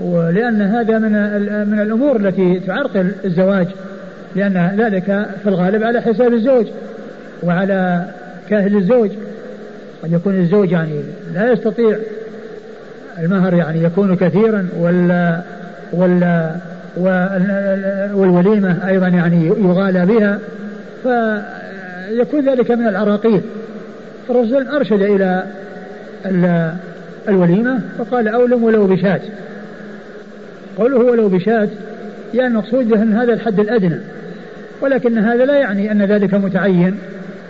ولأن هذا من من الأمور التي تعرقل الزواج لأن ذلك في الغالب على حساب الزوج وعلى كاهل الزوج. قد يكون الزوج يعني لا يستطيع المهر يعني يكون كثيرا ولا ولا والوليمة أيضا يعني يغالى بها فيكون ذلك من العراقيل. فالرسول أرشد إلى الوليمة فقال أولم ولو بشاة. قوله ولو بشاة يعني المقصود أن هذا الحد الأدنى. ولكن هذا لا يعني أن ذلك متعين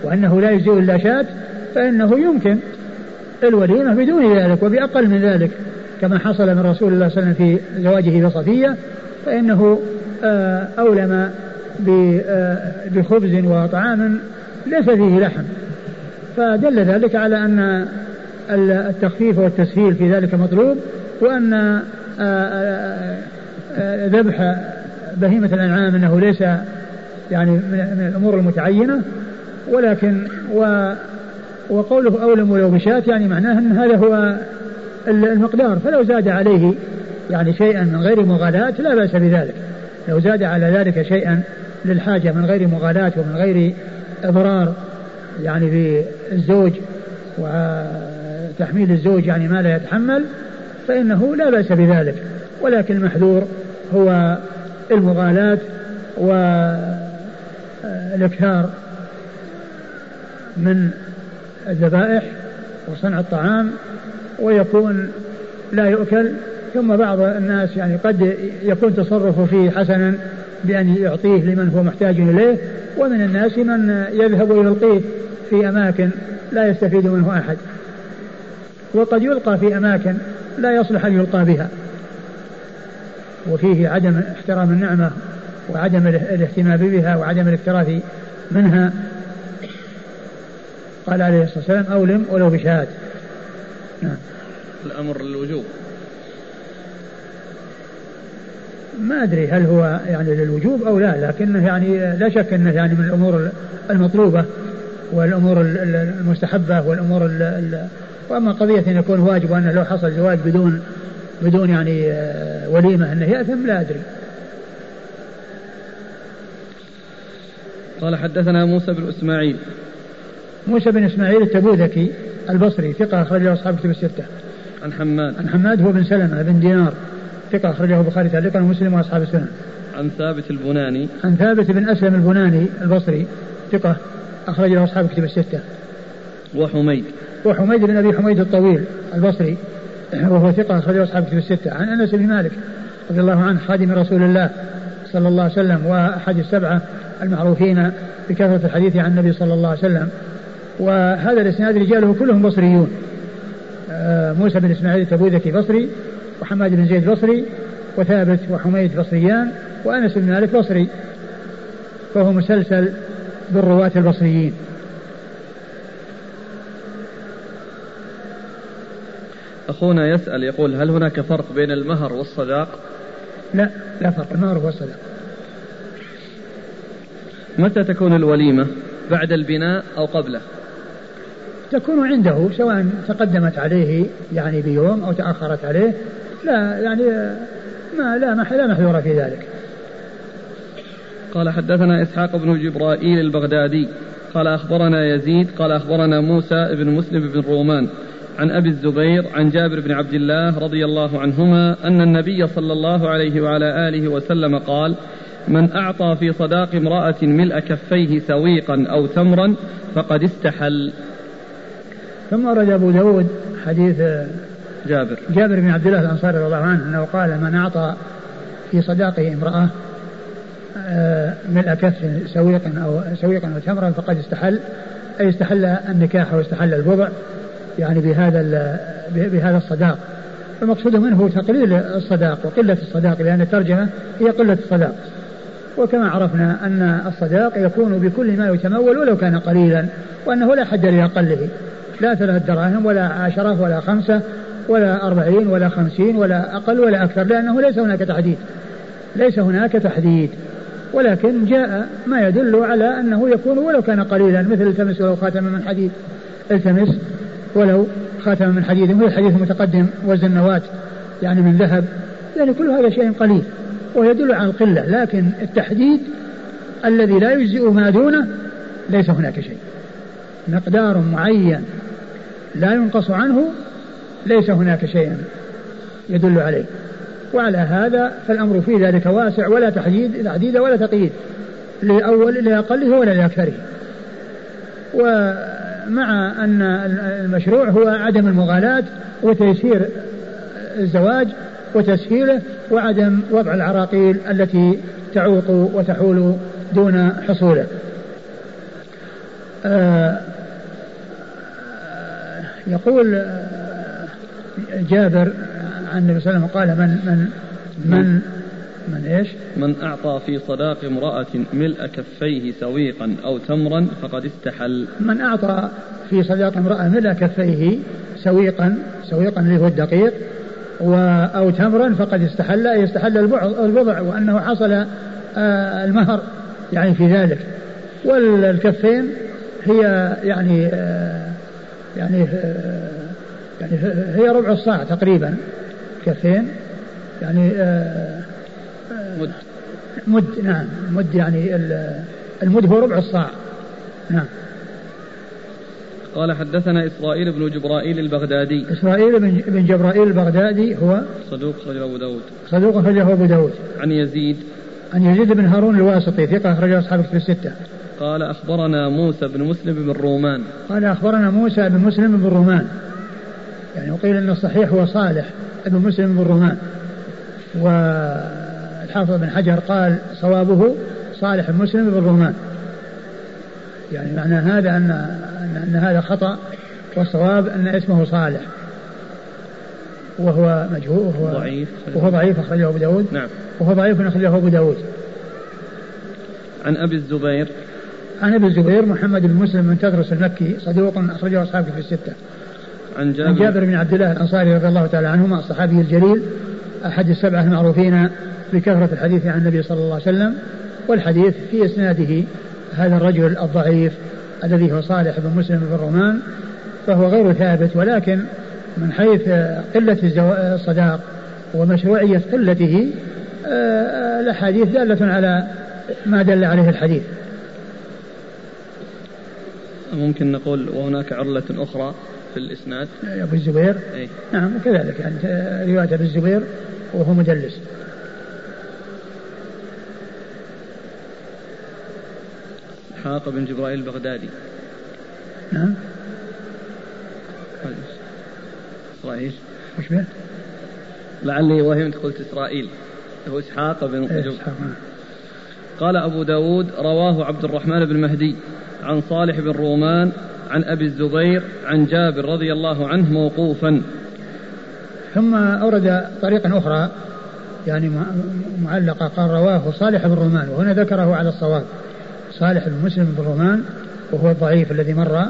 وأنه لا يجزئ إلا شاة فإنه يمكن الوليمة بدون ذلك وبأقل من ذلك كما حصل من رسول الله صلى الله عليه وسلم في زواجه بصفية فإنه آه، أولم آه، بخبز وطعام ليس فيه لحم. فدل ذلك على أن التخفيف والتسهيل في ذلك مطلوب وأن ذبح بهيمة الأنعام أنه ليس يعني من الأمور المتعينة ولكن و وقوله أولم ولو بشاة يعني معناه أن هذا هو المقدار. فلو زاد عليه يعني شيئا من غير مغالاة لا بأس بذلك. لو زاد على ذلك شيئا للحاجة من غير مغالاة ومن غير إضرار يعني بالزوج وتحميل الزوج يعني ما لا يتحمل فإنه لا بأس بذلك. ولكن المحذور هو المغالاة والإكثار من الذبائح وصنع الطعام ويكون لا يؤكل. ثم بعض الناس يعني قد يكون تصرفه فيه حسنا بأن يعطيه لمن هو محتاج إليه. ومن الناس من يذهب ويلقيه في أماكن لا يستفيد منه أحد. وقد يلقى في أماكن لا يصلح أن يلقى بها. وفيه عدم احترام النعمة وعدم الاهتمام بها وعدم الاكتراث منها. قال عليه الصلاة والسلام أولم ولو بشهادة. نعم. الأمر للوجوب. ما أدري هل هو يعني للوجوب أو لا لكنه يعني لا شك أنه يعني من الأمور المطلوبة والأمور المستحبة والأمور وأما قضية أن يكون واجب وأنه لو حصل زواج بدون بدون يعني آه، وليمة أنه يأثم لا أدري. قال حدثنا موسى بن إسماعيل. موسى بن إسماعيل التبوذكي البصري ثقة أخرجه أصحاب كتب الستة. عن حماد. عن حماد هو بن سلمة بن دينار ثقة أخرجه البخاري تعليقا ومسلم وأصحاب السنن. عن ثابت البناني. عن ثابت بن أسلم البناني البصري ثقة أخرجه أصحاب كتب الستة. وحميد. وحميد بن أبي حميد الطويل البصري وهو ثقة أخرجه أصحاب كتب الستة. عن أنس بن مالك رضي الله عنه خادم رسول الله صلى الله عليه وسلم وأحد السبعة المعروفين بكثرة الحديث عن النبي صلى الله عليه وسلم. وهذا الإسناد رجاله كلهم بصريون. آه، موسى بن إسماعيل التبوذكي بصري وحماد بن زيد بصري وثابت وحميد بصريان وأنس بن مالك بصري. فهو مسلسل بالرواة البصريين. أخونا يسأل يقول هل هناك فرق بين المهر والصداق؟ لا لا فرق المهر والصداق متى تكون الوليمة؟ بعد البناء أو قبله؟ تكون عنده سواء تقدمت عليه يعني بيوم أو تأخرت عليه لا يعني ما لا لا محذور في ذلك. قال حدثنا إسحاق بن جبرائيل البغدادي قال أخبرنا يزيد قال أخبرنا موسى بن مسلم بن رومان عن أبي الزبير عن جابر بن عبد الله رضي الله عنهما أن النبي صلى الله عليه وعلى آله وسلم قال من أعطى في صداق امرأة ملء كفيه سويقا أو تمرا فقد استحل. ثم ورد أبو داود حديث جابر. جابر بن عبد الله الأنصاري رضي الله عنه أنه قال من أعطى في صداقه امرأة آه، ملء كف سويقا أو سويقا أو تمرا فقد استحل أي استحل النكاح واستحل البضع. يعني بهذا بهذا الصداق. المقصود منه تقليل الصداق وقلة الصداق لأن الترجمة هي قلة الصداق. وكما عرفنا أن الصداق يكون بكل ما يتمول ولو كان قليلا وأنه لا حد لأقله لا ثلاث دراهم ولا عشرة ولا خمسة ولا أربعين ولا خمسين ولا أقل ولا أكثر لأنه ليس هناك تحديد. ليس هناك تحديد. ولكن جاء ما يدل على أنه يكون ولو كان قليلا مثل التمس ولو خاتم من حديد. التمس ولو خاتم من حديد مثل الحديث المتقدم وزن النواة يعني من ذهب يعني كل هذا شيء قليل ويدل على القلة لكن التحديد الذي لا يجزئ ما دونه ليس هناك شيء. مقدار معين لا ينقص عنه ليس هناك شيء يدل عليه. وعلى هذا فالأمر في ذلك واسع ولا تحديد تحديد ولا تقييد لأول لأقله ولا لأكثره. ومع أن المشروع هو عدم المغالاة وتيسير الزواج وتسهيله وعدم وضع العراقيل التي تعوق وتحول دون حصوله. آه، يقول جابر عن النبي صلى الله عليه وسلم قال من من من من إيش؟ من أعطى في صداق امرأة ملء كفيه سويقا أو تمرا فقد استحل. من أعطى في صداق امرأة ملء كفيه سويقا سويقا اللي هو الدقيق أو تمرا فقد استحل أي استحل البضع وأنه حصل آه، المهر يعني في ذلك والكفين هي يعني آه، يعني آه، يعني هي ربع الصاع تقريبا كفين يعني مد. مد نعم. مد يعني المد هو ربع الصاع. نعم. قال حدثنا إسرائيل بن جبرائيل البغدادي. إسرائيل بن جبرائيل البغدادي هو صدوق خرجه أبو داود. صدوق خرجه أبو داود. عن يزيد. عن يزيد بن هارون الواسطي ثقة أخرجه أصحاب في الستة. قال أخبرنا موسى بن مسلم بن رومان. قال أخبرنا موسى بن مسلم بن رومان. يعني وقيل أن الصحيح هو صالح بن مسلم بن رومان. والحافظ بن حجر قال صوابه صالح بن مسلم بن رومان يعني معنى هذا أن أن هذا خطأ والصواب أن اسمه صالح. وهو مجهول وهو ضعيف. وهو ضعيف أخرجه أبو داود. نعم. وهو ضعيف أخرجه أبو داود. عن أبي الزبير. عن أبي الزبير محمد بن مسلم من تدرس المكي صدوق أخرجه أصحابه في الستة. عن جابر, عن جابر بن عبد الله الأنصاري رضي الله تعالى عنهما الصحابي الجليل أحد السبعة المعروفين بكثرة الحديث عن النبي صلى الله عليه وسلم والحديث في إسناده هذا الرجل الضعيف الذي هو صالح بن مسلم بن رومان فهو غير ثابت ولكن من حيث قلة الصداق ومشروعية قلته آه، الأحاديث دالة على ما دل عليه الحديث. ممكن نقول وهناك علة أخرى. في الإسناد؟ أبو الزبير. أي. نعم وكذلك يعني رواية أبو الزبير وهو مدلس إسحاق بن جبرائيل البغدادي. نعم. إسرائيل. وش به؟ لعلي وهمت قلت إسرائيل. هو إسحاق بن إيه نعم. قال أبو داود رواه عبد الرحمن بن مهدي عن صالح بن رومان عن أبي الزبير عن جابر رضي الله عنه موقوفا ثم أورد طريقا أخرى يعني معلقة قال رواه صالح بن رومان وهنا ذكره على الصواب صالح بن مسلم بن رومان وهو الضعيف الذي مر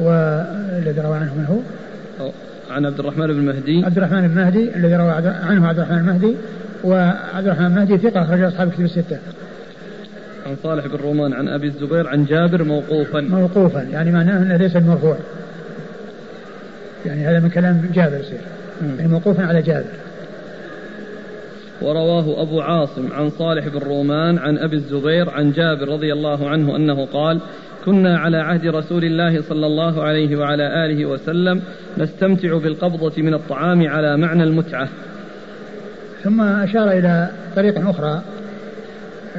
والذي روى عنه من هو؟ عن عبد الرحمن بن مهدي عبد الرحمن بن مهدي الذي روى عنه عبد الرحمن المهدي وعبد الرحمن بن مهدي ثقة أخرج أصحاب كتب الستة. عن صالح بن رومان عن أبي الزبير عن جابر موقوفا. موقوفا يعني معناه أنه ليس المرفوع يعني هذا من كلام جابر يصير. يعني موقوفا على جابر. ورواه أبو عاصم عن صالح بن رومان عن أبي الزبير عن جابر رضي الله عنه أنه قال كنا على عهد رسول الله صلى الله عليه وعلى آله وسلم نستمتع بالقبضة من الطعام على معنى المتعة. ثم أشار إلى طريق أخرى.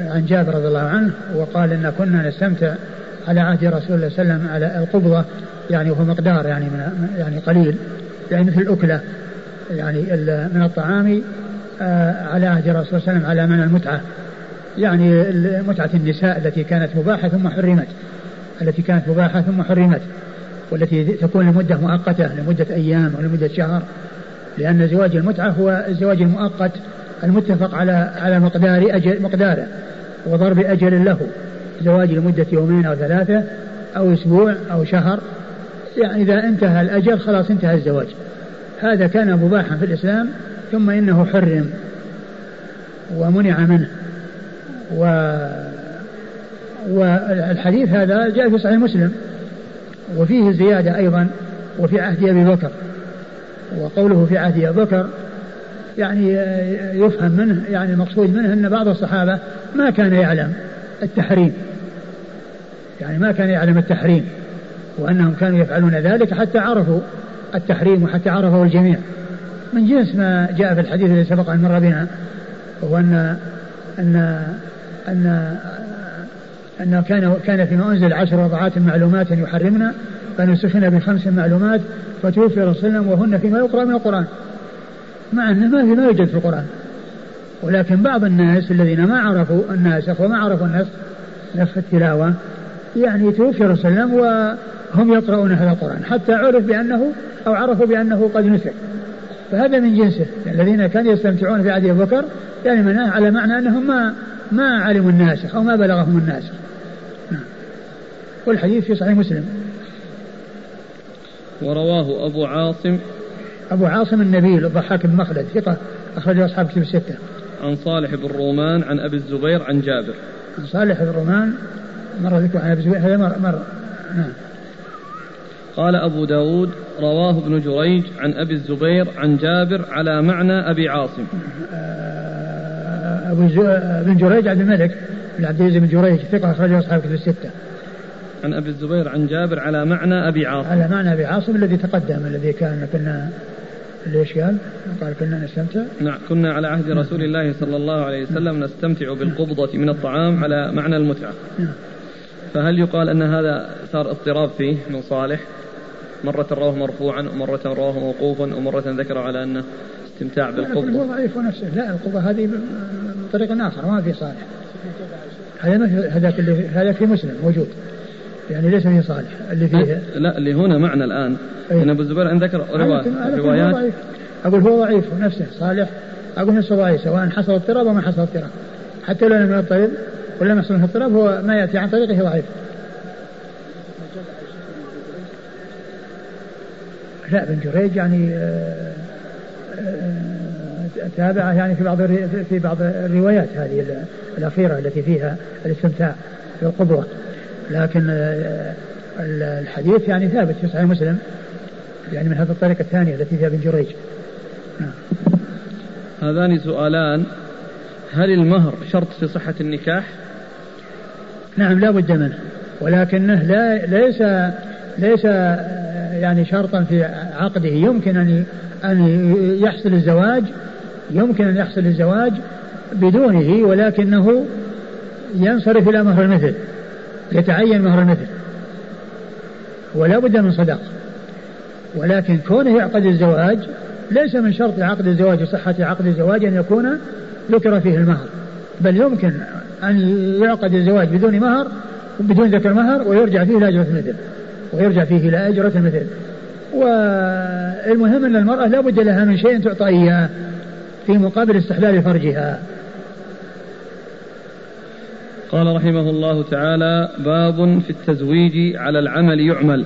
عن جابر رضي الله عنه وقال إن كنا نستمتع على عهد رسول الله صلى الله عليه وسلم على القبضة يعني وهو مقدار يعني من يعني قليل يعني مثل الأكلة يعني من الطعام آه، على عهد الرسول صلى الله عليه وسلم على معنى المتعة. يعني متعة النساء التي كانت مباحة ثم حرمت التي كانت مباحة ثم حرمت والتي تكون لمدة مؤقتة لمدة أيام أو لمدة شهر لأن زواج المتعة هو الزواج المؤقت المتفق على على مقدار أجل مقداره وضرب أجل له زواج لمدة يومين أو ثلاثة أو أسبوع أو شهر. يعني إذا انتهى الأجل خلاص انتهى الزواج. هذا كان مباحا في الإسلام ثم إنه حرم ومنع منه. و والحديث هذا جاء في صحيح مسلم. وفيه زيادة أيضا وفي عهد أبي بكر. وقوله في عهد أبي بكر يعني يفهم منه يعني المقصود منه أن بعض الصحابة ما كان يعلم التحريم. يعني ما كان يعلم التحريم وأنهم كانوا يفعلون ذلك حتى عرفوا التحريم وحتى عرفه الجميع. من جنس ما جاء في الحديث الذي سبق أن مر بنا وهو أن أن أن أن كان كان فيما أنزل عشر وضعات معلومات يحرمنا فنسخنا بخمس معلومات فتوفي رسول الله وهن فيما يقرأ من القرآن. مع أنه ما في ما يوجد في القرآن. ولكن بعض الناس الذين ما عرفوا الناسخ وما عرفوا النسخ نسخ التلاوة يعني توفي رسول الله وهم يقرؤون هذا القرآن حتى عرف بأنه أو عرفوا بأنه قد نسخ. فهذا من جنسه. الذين كانوا يستمتعون في عهد أبي بكر يعني مناه على معنى أنهم ما ما علموا الناسخ أو ما بلغهم الناسخ. نعم. والحديث في صحيح مسلم. ورواه أبو عاصم أبو عاصم النبيل الضحاك بن مخلد ثقة اخرجه أصحاب كتب الستة. عن صالح بن رومان عن أبي الزبير عن جابر. عن صالح بن رومان مر ذكر عن أبي الزبير هذا مر, مر نعم. قال أبو داود رواه ابن جريج عن أبي الزبير عن جابر على معنى أبي عاصم. أبو بن جريج عبد الملك بن عبد العزيز بن جريج ثقة أخرجه أصحاب كتب الستة. عن أبي الزبير عن جابر على معنى أبي عاصم. على معنى أبي عاصم الذي تقدم الذي كان كنا ليش قال؟ قال كنا نستمتع. نعم كنا على عهد رسول الله صلى الله عليه وسلم نستمتع بالقبضة من الطعام على معنى المتعة. نعم. فهل يقال أن هذا صار اضطراب فيه من صالح؟ مرة رواه مرفوعا ومرة رواه موقوفا ومرة ذكر على أنه استمتاع بالقبضة. هو ضعيف نفسه لا القبضة هذه بطريق آخر ما في صالح. هذا هذاك اللي هذاك في مسلم موجود. يعني ليس في صالح اللي فيه. لا اللي هنا معنى الآن. أيه؟ ان أبو الزبير ان ذكر روايات. أقول هو ضعيف نفسه صالح. أقول نفسه ضعيف سواء حصل اضطراب أو ما حصل اضطراب. حتى لو لم يضطرب ولم يحصل اضطراب هو ما يأتي عن طريقه ضعيف. لا بن جريج يعني آه، آه، تابعة يعني في بعض في بعض الروايات هذه الأخيرة التي فيها الاستمتاع بالقدوة. لكن آه، الحديث يعني ثابت في صحيح مسلم يعني من هذه الطريقة الثانية التي فيها بن جريج. نعم. هذان سؤالان. هل المهر شرط في صحة النكاح؟ نعم لا بد منه. ولكنه لا ليس ليس يعني شرطا في عقده. يمكن أن أن يحصل الزواج يمكن أن يحصل الزواج بدونه ولكنه ينصرف إلى مهر المثل. يتعين مهر المثل ولا بد من صداق ولكن كونه يعقد الزواج ليس من شرط عقد الزواج وصحة عقد الزواج أن يكون ذكر فيه المهر. بل يمكن أن يعقد الزواج بدون مهر بدون ذكر مهر ويرجع فيه إلى أجرة المثل ويرجع فيه إلى أجرة المثل والمهم أن المرأة لا بد لها من شيء تعطى إياه في مقابل استحلال فرجها. قال رحمه الله تعالى باب في التزويج على العمل يعمل.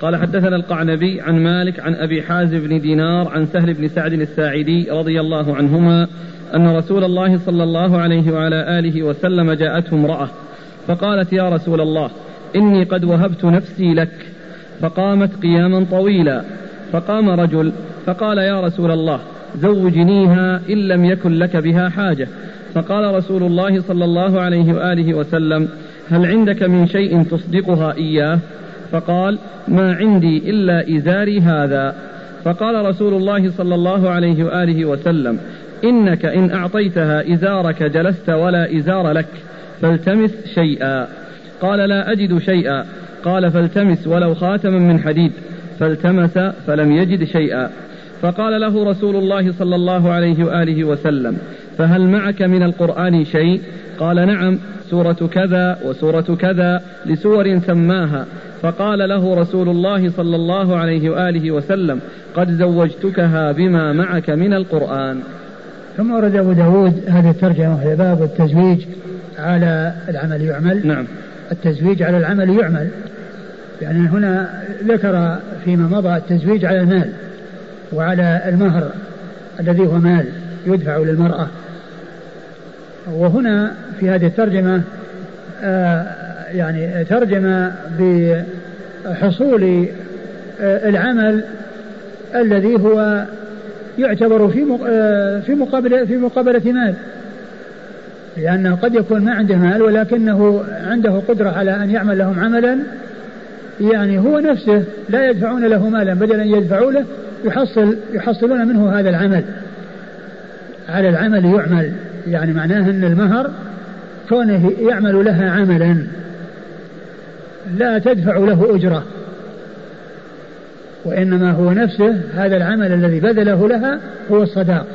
قال حدثنا القعنبي عن مالك عن أبي حازم بن دينار عن سهل بن سعد الساعدي رضي الله عنهما أن رسول الله صلى الله عليه وعلى آله وسلم جاءته امرأة فقالت يا رسول الله إني قد وهبت نفسي لك. فقامت قياما طويلا فقام رجل فقال يا رسول الله زوجنيها إن لم يكن لك بها حاجة. فقال رسول الله صلى الله عليه وآله وسلم هل عندك من شيء تصدقها إياه؟ فقال ما عندي إلا إزاري هذا. فقال رسول الله صلى الله عليه وآله وسلم إنك إن أعطيتها إزارك جلست ولا إزار لك فالتمس شيئا. قال لا أجد شيئا. قال فالتمس ولو خاتما من حديد فالتمس فلم يجد شيئا. فقال له رسول الله صلى الله عليه وآله وسلم فهل معك من القرآن شيء؟ قال نعم سورة كذا وسورة كذا لسور سماها. فقال له رسول الله صلى الله عليه وآله وسلم قد زوجتكها بما معك من القرآن. ثم ورد أبو داود هذه الترجمة وهي باب التزويج على العمل يعمل. نعم. التزويج على العمل يعمل. يعني هنا ذكر فيما مضى التزويج على المال. وعلى المهر الذي هو مال يدفع للمرأة. وهنا في هذه الترجمة آه يعني ترجم بحصول آه العمل الذي هو يعتبر في آه، في مقابلة في مقابلة مال. لأنه قد يكون ما عنده مال ولكنه عنده قدرة على أن يعمل لهم عملا يعني هو نفسه لا يدفعون له مالا بدل أن يدفعوا له يحصل يحصلون منه هذا العمل. على العمل يعمل يعني معناه أن المهر كونه يعمل لها عملا لا تدفع له أجرة. وإنما هو نفسه هذا العمل الذي بذله لها هو الصداق.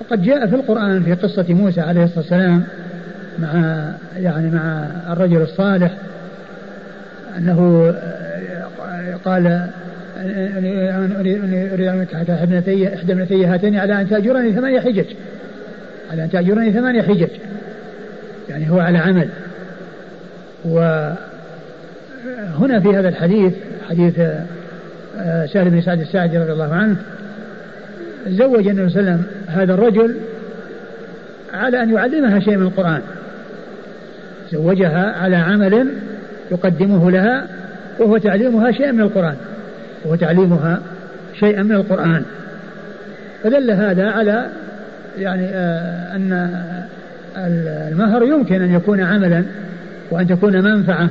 وقد جاء في القرآن في قصة موسى عليه الصلاة والسلام مع يعني مع الرجل الصالح أنه قال أريد منك حتى ابنتي إحدى ابنتي هاتين على أن تأجرني ثمانية حجج. على أن تأجرني ثمانية حجج. يعني هو على عمل. وهنا في هذا الحديث حديث آه، سهل بن سعد الساعدي رضي الله عنه زوج النبي صلى الله عليه وسلم هذا الرجل على أن يعلمها شيء من القرآن. زوجها على عمل يقدمه لها وهو تعليمها شيئا من القرآن. وهو تعليمها شيئا من القرآن. فدل هذا على يعني آه أن المهر يمكن أن يكون عملا وأن تكون منفعة.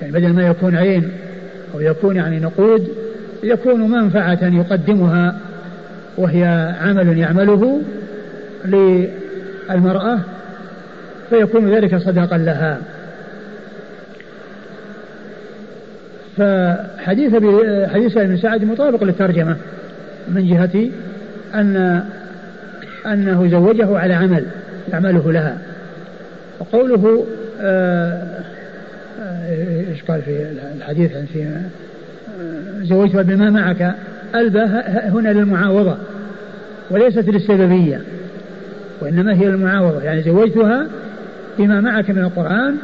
يعني بدل ما يكون عين أو يكون يعني نقود يكون منفعة يقدمها وهي عمل يعمله للمرأة فيكون ذلك صدقا لها. فحديث حديث ابن سعد مطابق للترجمة من جهة أن أنه زوجه على عمل يعمله لها. وقوله آه، آه، إيش قال في الحديث عن في آه، زوجتها بما معك ألبى هنا للمعاوضة وليست للسببية وإنما هي المعاوضة يعني زوجتها بما معك من القرآن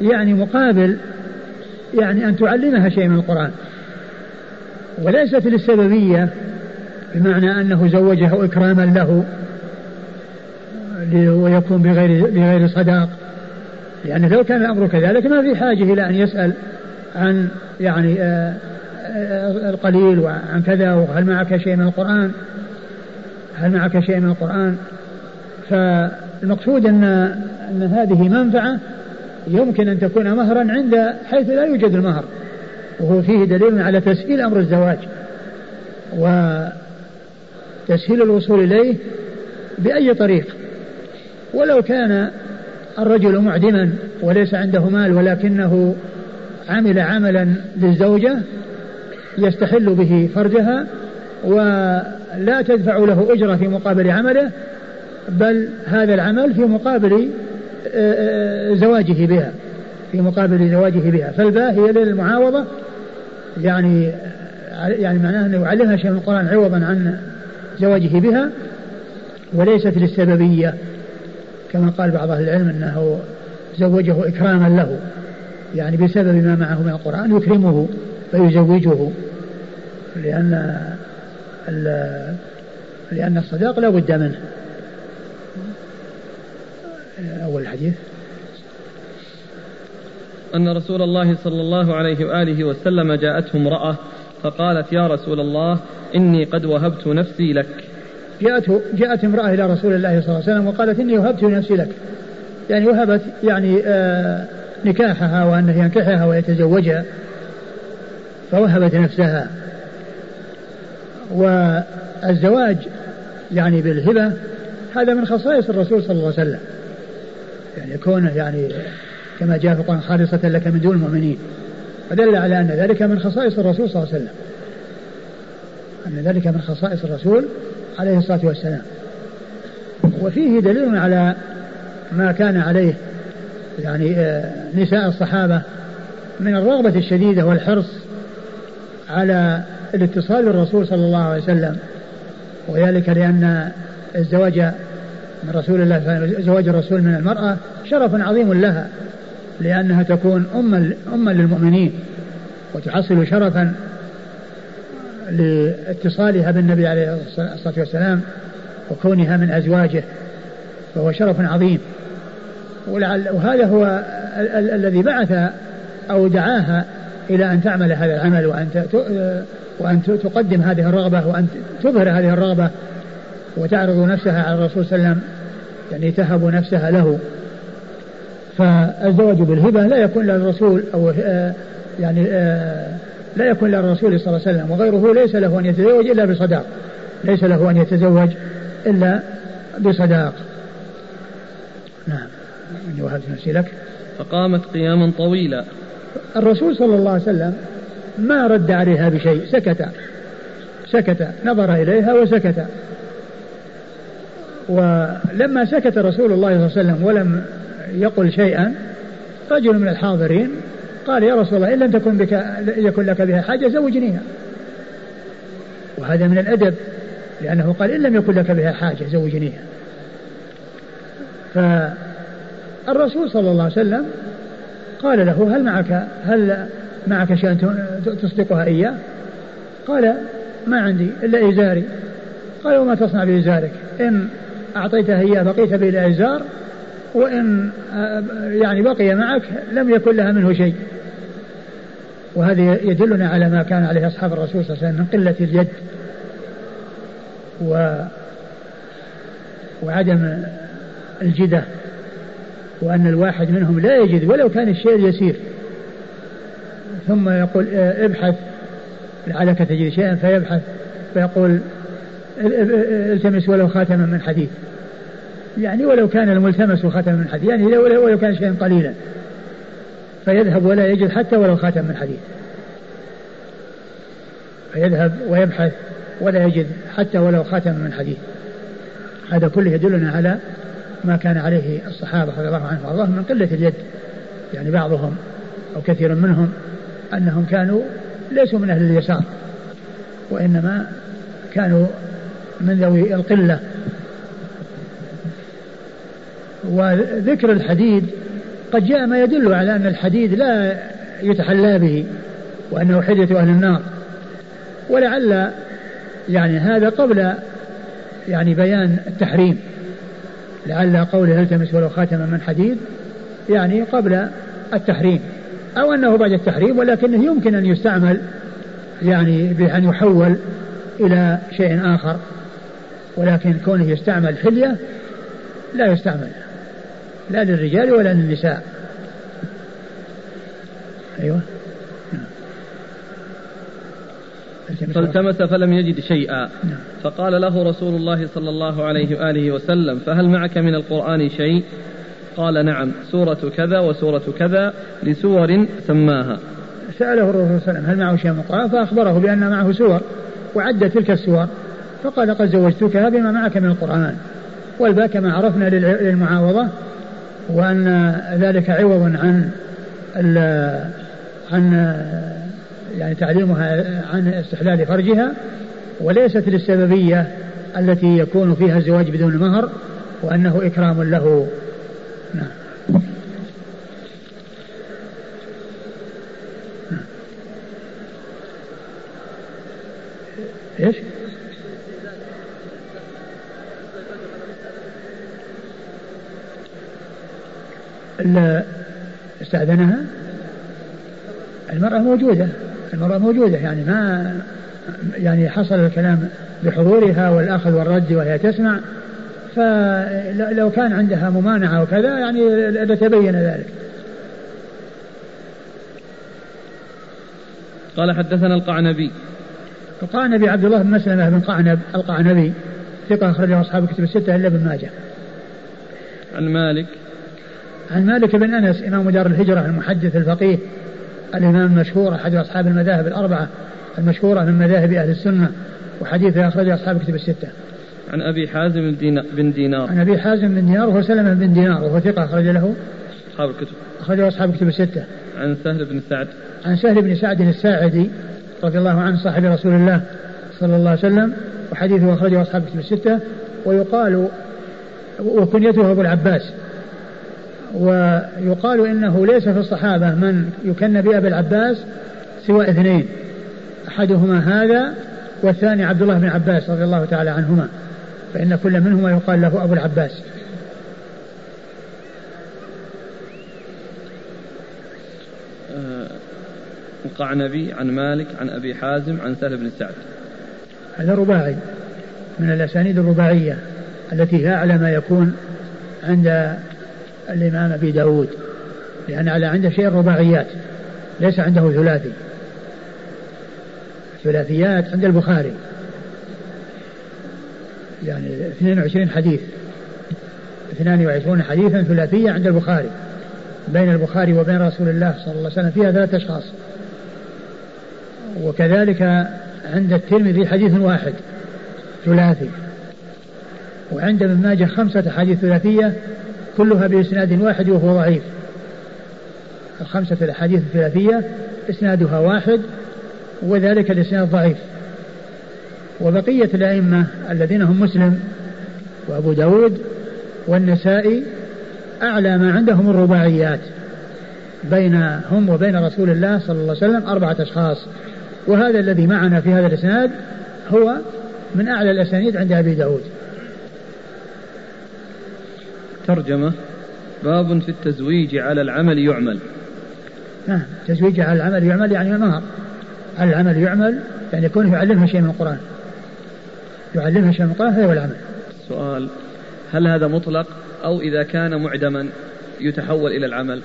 يعني مقابل يعني أن تعلمها شيء من القرآن. وليست للسببية بمعنى أنه زوجها إكراما له ويكون بغير بغير صداق. لأنه لو كان الأمر كذلك ما في حاجة إلى أن يسأل عن يعني آه، آه، القليل وعن كذا وهل معك شيء من القرآن؟ هل معك شيء من القرآن؟ فالمقصود أن أن هذه منفعة يمكن أن تكون مهرا عند حيث لا يوجد المهر. وهو فيه دليل على تسهيل أمر الزواج. وتسهيل الوصول إليه بأي طريق. ولو كان الرجل معدما وليس عنده مال ولكنه عمل عملا للزوجة يستحل به فرجها ولا تدفع له أجرة في مقابل عمله بل هذا العمل في مقابل زواجه بها في مقابل زواجه بها. فالباء هي للمعاوضة يعني يعني معناه أنه يعلمها شيء من القرآن عوضا عن زواجه بها وليست للسببية. كما قال بعض أهل العلم أنه زوجه إكراما له يعني بسبب ما معه من القرآن يكرمه فيزوجه لأن لأن الصداق لا بد منه. أول الحديث. أن رسول الله صلى الله عليه وآله وسلم جاءته امرأة فقالت يا رسول الله إني قد وهبت نفسي لك. جاءته جاءت امرأة إلى رسول الله صلى الله عليه وسلم وقالت إني وهبت نفسي لك. يعني وهبت يعني آه نكاحها وأنه ينكحها ويتزوجها. فوهبت نفسها. والزواج يعني بالهبة هذا من خصائص الرسول صلى الله عليه وسلم. يعني كونه يعني كما جاء في القرآن خالصة لك من دون المؤمنين. ودل على أن ذلك من خصائص الرسول صلى الله عليه وسلم. أن ذلك من خصائص الرسول عليه الصلاة والسلام. وفيه دليل على ما كان عليه يعني آه، نساء الصحابة من الرغبة الشديدة والحرص على الاتصال بالرسول صلى الله عليه وسلم. وذلك لأن الزواج من رسول الله زواج الرسول من المرأة شرف عظيم لها لأنها تكون أما أما للمؤمنين وتحصل شرفا لاتصالها بالنبي عليه الصلاة والسلام وكونها من أزواجه فهو شرف عظيم. ولعل وهذا هو ال- ال- الذي بعث أو دعاها إلى أن تعمل هذا العمل وأن وأن تقدم هذه الرغبة وأن تظهر هذه الرغبة وتعرض نفسها على الرسول صلى الله عليه وسلم يعني تهب نفسها له. فالزواج بالهبة لا يكون للرسول أو آه، يعني آه، لا يكون للرسول صلى الله عليه وسلم وغيره ليس له أن يتزوج إلا بصداق. ليس له أن يتزوج إلا بصداق. نعم. وهبت نفسي لك. فقامت قياما طويلا. الرسول صلى الله عليه وسلم ما رد عليها بشيء سكت. سكت نظر إليها وسكت. ولما سكت رسول الله صلى الله عليه وسلم ولم يقل شيئا رجل من الحاضرين قال يا رسول الله إن لم تكن بك يكن لك بها حاجة زوجنيها. وهذا من الأدب لأنه قال إن لم يكن لك بها حاجة زوجنيها. فالرسول صلى الله عليه وسلم قال له هل معك هل معك شيء تصدقها إياه؟ قال ما عندي إلا إزاري. قال وما تصنع بإزارك؟ إن أعطيتها إياه بقيت بلا إزار وإن يعني بقي معك لم يكن لها منه شيء. وهذا يدلنا على ما كان عليه أصحاب الرسول صلى الله عليه وسلم من قلة اليد و وعدم الجدة وأن الواحد منهم لا يجد ولو كان الشيء يسير. ثم يقول ابحث لعلك تجد شيئا فيبحث فيقول التمس ولو خاتما من حديد. يعني ولو كان الملتمس خاتما من حديد يعني ولو كان شيئا قليلا. فيذهب ولا يجد حتى ولو خاتم من حديد. فيذهب ويبحث ولا يجد حتى ولو خاتم من حديد. هذا كله يدلنا على ما كان عليه الصحابة رضي الله عنهم وأرضاهم من قلة اليد. يعني بعضهم أو كثير منهم أنهم كانوا ليسوا من أهل اليسار وإنما كانوا من ذوي القلة. وذكر الحديد قد جاء ما يدل على أن الحديد لا يتحلى به وأنه حدية أهل النار. ولعل يعني هذا قبل يعني بيان التحريم. لعل قوله التمس ولو خاتما من حديد يعني قبل التحريم. أو أنه بعد التحريم ولكنه يمكن أن يستعمل يعني بأن يحول إلى شيء آخر. ولكن كونه يستعمل حلية لا يستعمل لا للرجال ولا للنساء. أيوة. فالتمس فلم يجد شيئا. نعم. فقال له رسول الله صلى الله عليه وآله وسلم فهل معك من القرآن شيء؟ قال نعم سورة كذا وسورة كذا لسور سماها. سأله الرسول صلى الله عليه وسلم هل معه شيء من القرآن فأخبره بأن معه سور وعد تلك السور. فقال قد زوجتكها بما معك من القرآن والباء كما عرفنا للمعاوضة وأن ذلك عوض عن عن يعني تعليمها عن استحلال فرجها وليست للسببية التي يكون فيها الزواج بدون مهر وأنه إكرام له. نعم. إيش؟ استأذنها؟ المرأة موجودة المرأة موجودة يعني ما يعني حصل الكلام بحضورها والأخذ والرد وهي تسمع فلو كان عندها ممانعة وكذا يعني لتبين ذلك. قال حدثنا القعنبي. القعنبي عبد الله بن مسلمة بن قعنب القعنبي ثقة أخرجه أصحاب الكتب الستة إلا ابن ماجه. عن مالك. عن مالك بن أنس إمام دار الهجرة المحدث الفقيه الإمام المشهور أحد أصحاب المذاهب الأربعة المشهورة من مذاهب أهل السنة وحديثه أخرجه أصحاب الكتب الستة. عن أبي حازم بن دينار. عن أبي حازم بن دينار وهو سلمة بن دينار وهو ثقة أخرج له أصحاب الكتب. أخرجه أصحاب الكتب الستة. عن سهل بن سعد. عن سهل بن سعد الساعدي رضي الله عنه صاحب رسول الله صلى الله عليه وسلم وحديثه أخرجه أصحاب الكتب الستة ويقال وكنيته أبو العباس ويقال إنه ليس في الصحابة من يكن بأبي العباس سوى اثنين أحدهما هذا والثاني عبد الله بن عباس رضي الله تعالى عنهما فإن كل منهما يقال له أبو العباس. القعنبي عن مالك عن أبي حازم عن سهل بن سعد. هذا رباعي من الأسانيد الرباعية التي هي أعلى ما يكون عند الإمام أبي داود لأن على عنده شيء الرباعيات ليس عنده ثلاثي. ثلاثيات عند البخاري. يعني 22 حديث. 22 حديثا ثلاثية عند البخاري. بين البخاري وبين رسول الله صلى الله عليه وسلم فيها ثلاثة أشخاص. وكذلك عند الترمذي حديث واحد ثلاثي. وعند ابن ماجه خمسة أحاديث ثلاثية كلها بإسناد واحد وهو ضعيف. الخمسة الأحاديث الثلاثية إسنادها واحد وذلك الإسناد ضعيف. وبقية الأئمة الذين هم مسلم وأبو داود والنسائي أعلى ما عندهم الرباعيات. بينهم وبين رسول الله صلى الله عليه وسلم أربعة أشخاص. وهذا الذي معنا في هذا الإسناد هو من أعلى الأسانيد عند أبي داود. ترجمة باب في التزويج على العمل يعمل. نعم تزويج على العمل يعمل يعني مهر على العمل يعمل يعني يكون يعلمها شيء من القرآن. يعلمها شيء من القرآن هذا هو العمل. سؤال هل هذا مطلق؟ أو إذا كان معدما يتحول إلى العمل؟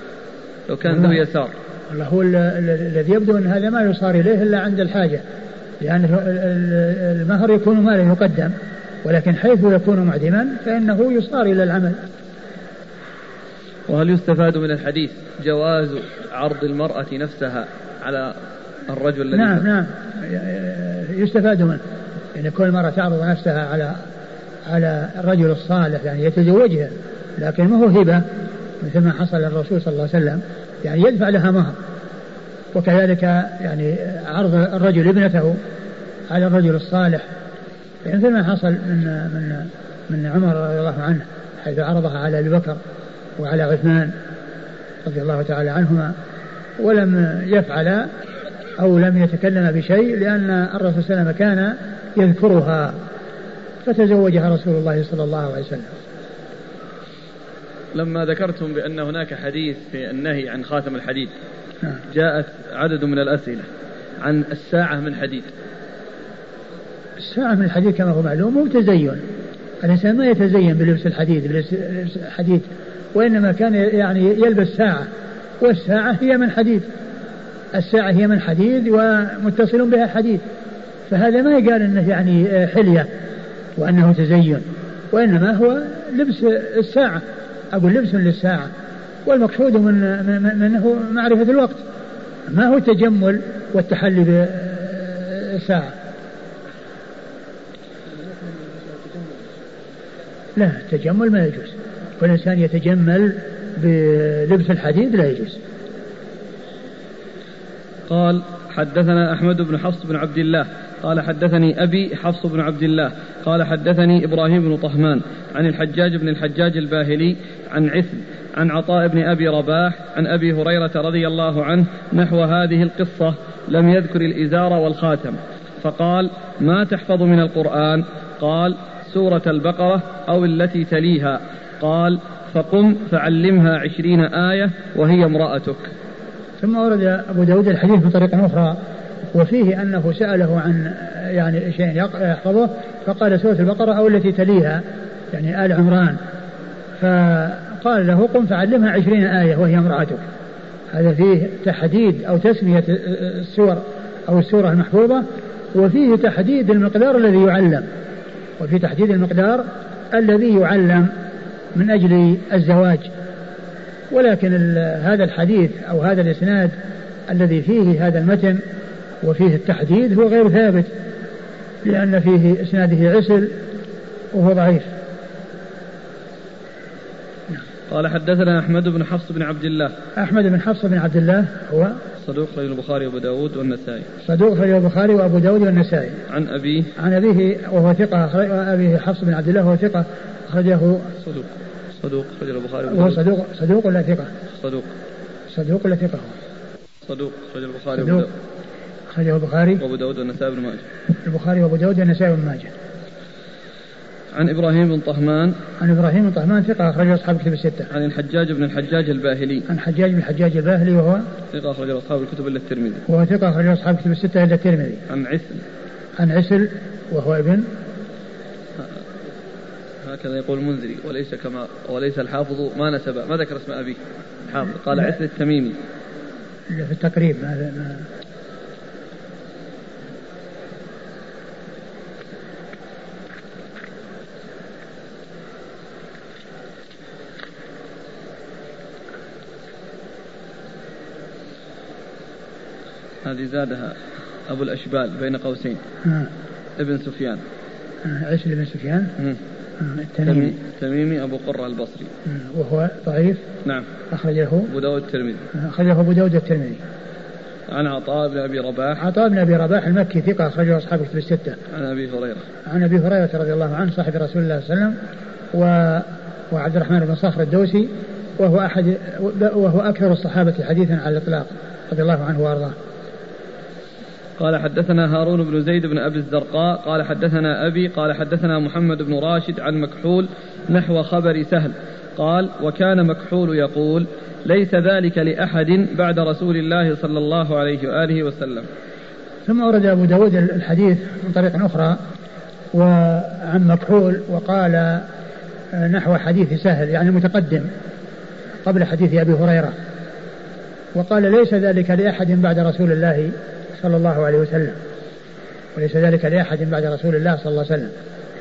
لو كان ذو يسار. والله هو الذي يبدو أن هذا ما يصار إليه إلا عند الحاجة. لأن المهر يكون مالا يقدم ولكن حيث يكون معدما فإنه يصار إلى العمل. وهل يستفاد من الحديث جواز عرض المرأة نفسها على الرجل الذي نعم نعم. يستفاد منه. أن يعني كل مرة تعرض نفسها على على الرجل الصالح يعني يتزوجها لكن ما هو هبة مثل ما حصل للرسول صلى الله عليه وسلم يعني يدفع لها مهر. وكذلك يعني عرض الرجل ابنته على الرجل الصالح. يعني مثل ما حصل من من من عمر رضي الله عنه حيث عرضها على أبي بكر. وعلى عثمان رضي الله تعالى عنهما ولم يفعل أو لم يتكلم بشيء لأن الرسول صلى الله عليه وسلم كان يذكرها فتزوجها رسول الله صلى الله عليه وسلم. لما ذكرتم بأن هناك حديث في النهي عن خاتم الحديد نعم. جاءت عدد من الأسئلة عن الساعة من حديد. الساعة من الحديد كما هو معلوم هو تزين. الإنسان ما يتزين بلبس الحديد بلبس الحديد. وإنما كان يعني يلبس ساعة والساعة هي من حديد الساعة هي من حديد ومتصل بها حديد فهذا ما يقال إنه يعني حلية وأنه تزين وإنما هو لبس الساعة. أقول لبس للساعة والمقصود من منه معرفة الوقت. ما هو التجمل والتحلي بالساعة. لا التجمل ما يجوز. والإنسان يتجمل بلبس الحديد لا يجوز. قال حدثنا أحمد بن حفص بن عبد الله. قال حدثني أبي حفص بن عبد الله. قال حدثني إبراهيم بن طهمان عن الحجاج بن الحجاج الباهلي عن عثم عن عطاء بن أبي رباح عن أبي هريرة رضي الله عنه نحو هذه القصة لم يذكر الإزار والخاتم. فقال ما تحفظ من القرآن؟ قال سورة البقرة أو التي تليها. قال فقم فعلمها عشرين آية وهي امرأتك. ثم ورد أبو داود الحديث بطريقة أخرى وفيه أنه سأله عن يعني شيء يحفظه فقال سورة البقرة أو التي تليها يعني آل عمران. فقال له قم فعلمها عشرين آية وهي امرأتك. هذا فيه تحديد أو تسمية السور أو السورة المحفوظة وفيه تحديد المقدار الذي يعلم. وفي تحديد المقدار الذي يعلم من أجل الزواج. ولكن هذا الحديث أو هذا الإسناد الذي فيه هذا المتن وفيه التحديد هو غير ثابت لأن فيه إسناده عسل وهو ضعيف. قال حدثنا أحمد بن حفص بن عبد الله. أحمد بن حفص بن عبد الله هو صدوق خير البخاري وأبو داود والنسائي. صدوق خير البخاري وأبو داود والنسائي. عن أبيه عن أبيه وهو ثقة أبيه حفص بن عبد الله وهو ثقة أخرجه صدوق. صدوق خرج البخاري وهو صدوق صدوق ولا ثقة؟ صدوق. صدوق ولا ثقة؟ صدوق خرج البخاري صدوق أخرجه البخاري وأبو داود والنسائي بن ماجه. البخاري وأبو داود والنسائي بن ماجه. عن إبراهيم بن طهمان. عن إبراهيم بن طهمان ثقة اخرجه أصحاب الكتب الستة. عن الحجاج بن الحجاج الباهلي. عن حجاج بن الحجاج الباهلي وهو ثقة اخرجه أصحاب الكتب إلا الترمذي. وهو ثقة اخرجه أصحاب الكتب الستة إلا الترمذي. عن عسل. عن عسل وهو ابن هكذا يقول المنذري وليس كما وليس الحافظ ما نسب ما ذكر اسم أبيه. الحافظ قال عسل التميمي. في التقريب ما, ما هذه زادها أبو الأشبال بين قوسين آه. ابن سفيان. عيسى بن سفيان آه. التميمي تميمي أبو قرة البصري آه. وهو ضعيف نعم أخرج له أبو داود الترمذي. أخرج له أبو داود الترمذي عن عطاء بن أبي رباح عطاء بن أبي رباح المكي ثقة أخرجه أصحاب كتب الستة عن أبي هريرة عن أبي هريرة رضي الله عنه صاحب رسول الله صلى الله عليه وسلم و... وعبد الرحمن بن صخر الدوسي وهو احد وهو أكثر الصحابة حديثا على الإطلاق رضي الله عنه وأرضاه قال حدثنا هارون بن زيد بن أبي الزرقاء قال حدثنا أبي قال حدثنا محمد بن راشد عن مكحول نحو خبر سهل قال وكان مكحول يقول ليس ذلك لأحد بعد رسول الله صلى الله عليه وآله وسلم. ثم ورد أبو داود الحديث من طريق أخرى وعن مكحول وقال نحو حديث سهل يعني متقدم قبل حديث أبي هريرة وقال ليس ذلك لأحد بعد رسول الله صلى الله عليه وسلم. وليس ذلك لأحد بعد رسول الله صلى الله عليه وسلم.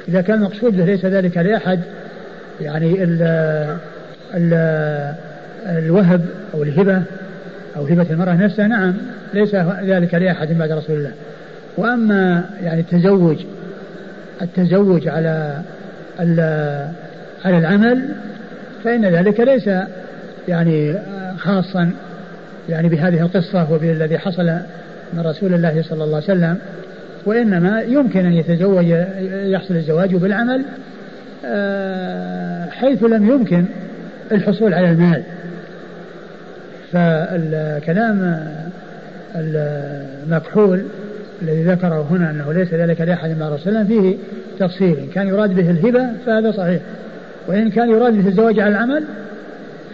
إذا كان مقصود به ليس ذلك لأحد يعني ال ال الوهب أو الهبة أو هبة المرأة نفسها نعم ليس ذلك لأحد بعد رسول الله. وأما يعني التزوج التزوج على على العمل فإن ذلك ليس يعني خاصا يعني بهذه القصة وبالذي حصل من رسول الله صلى الله عليه وسلم وإنما يمكن أن يتزوج يحصل الزواج بالعمل آه، حيث لم يمكن الحصول على المال. فالكلام المكحول الذي ذكره هنا أنه ليس ذلك لأحد من رسول الله فيه تفصيل. إن كان يراد به الهبة فهذا صحيح وإن كان يراد به الزواج على العمل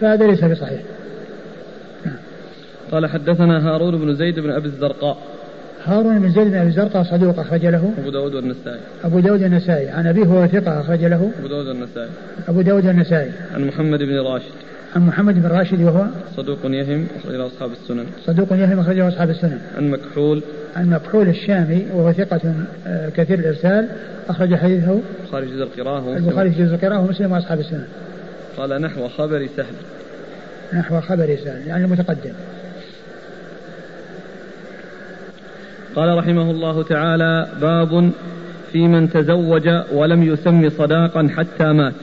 فهذا ليس بصحيح. قال حدثنا هارون بن زيد بن أبي الزرقاء. هارون بن زيد بن أبي الزرقاء صدوق أخرج له. أبو داود والنسائي. أبو داود النسائي عن أبيه هو ثقة أخرج له. أبو داود النسائي أبو داود النسائي عن محمد بن راشد. عن محمد بن راشد وهو صدوق يهم أخرجه أصحاب السنن. صدوق يهم أخرجه أصحاب السنن. عن مكحول. عن مكحول الشامي وهو ثقة آه، كثير الإرسال. أخرج حديثه. البخاري جزء القراءة البخاري جزء القراءة ومسلم وأصحاب السنن. قال نحو خبر سهل. نحو خبر سهل يعني متقدم. قال رحمه الله تعالى باب في من تزوج ولم يسم صداقا حتى مات.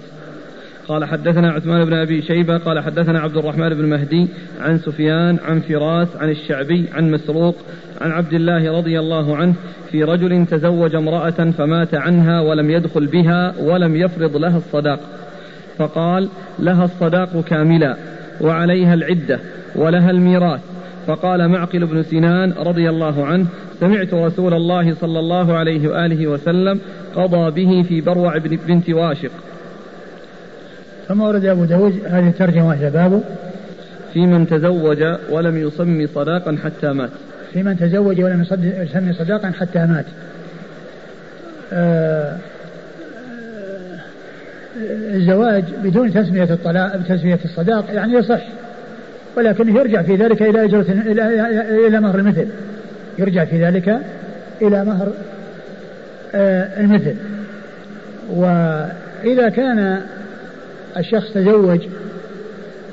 قال حدثنا عثمان بن أبي شيبة قال حدثنا عبد الرحمن بن مهدي عن سفيان عن فراس عن الشعبي عن مسروق عن عبد الله رضي الله عنه في رجل تزوج امرأة فمات عنها ولم يدخل بها ولم يفرض لها الصداق. فقال لها الصداق كاملا وعليها العدة ولها الميراث فقال معقل بن سنان رضي الله عنه سمعت رسول الله صلى الله عليه وآله وسلم قضى به في بروع بنت واشق. ثم ورد أبو داود هذه الترجمة وهي باب. في من تزوج ولم يسمي صداقا حتى مات. في من تزوج ولم يسمي صداقا حتى مات. آه الزواج بدون تسمية الطلاق بتسمية الصداق يعني يصح. ولكنه يرجع في ذلك إلى أجرة إلى إلى مهر المثل. يرجع في ذلك إلى مهر آه، المثل. وإذا كان الشخص تزوج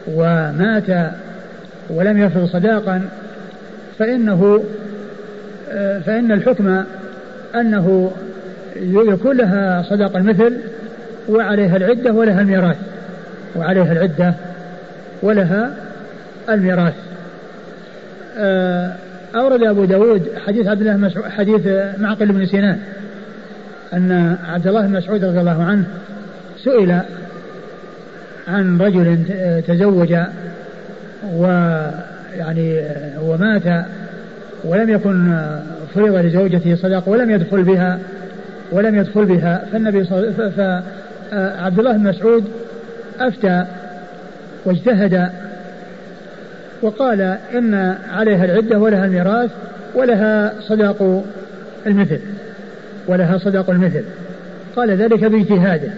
ومات ولم يفرض صداقا فإنه آه، فإن الحكم أنه يكون لها صداق المثل وعليها العدة ولها الميراث وعليها العدة ولها الميراث. آه، أورد أبو داود حديث عبد الله مسعود حديث معقل بن سنان أن عبد الله بن مسعود رضي الله عنه سئل عن رجل تزوج ويعني ومات ولم يكن فرض لزوجته صداق ولم يدخل بها ولم يدخل بها. فالنبي صلى فعبد الله بن مسعود أفتى واجتهد وقال إن عليها العدة ولها الميراث ولها صداق المثل ولها صداق المثل. قال ذلك باجتهاده.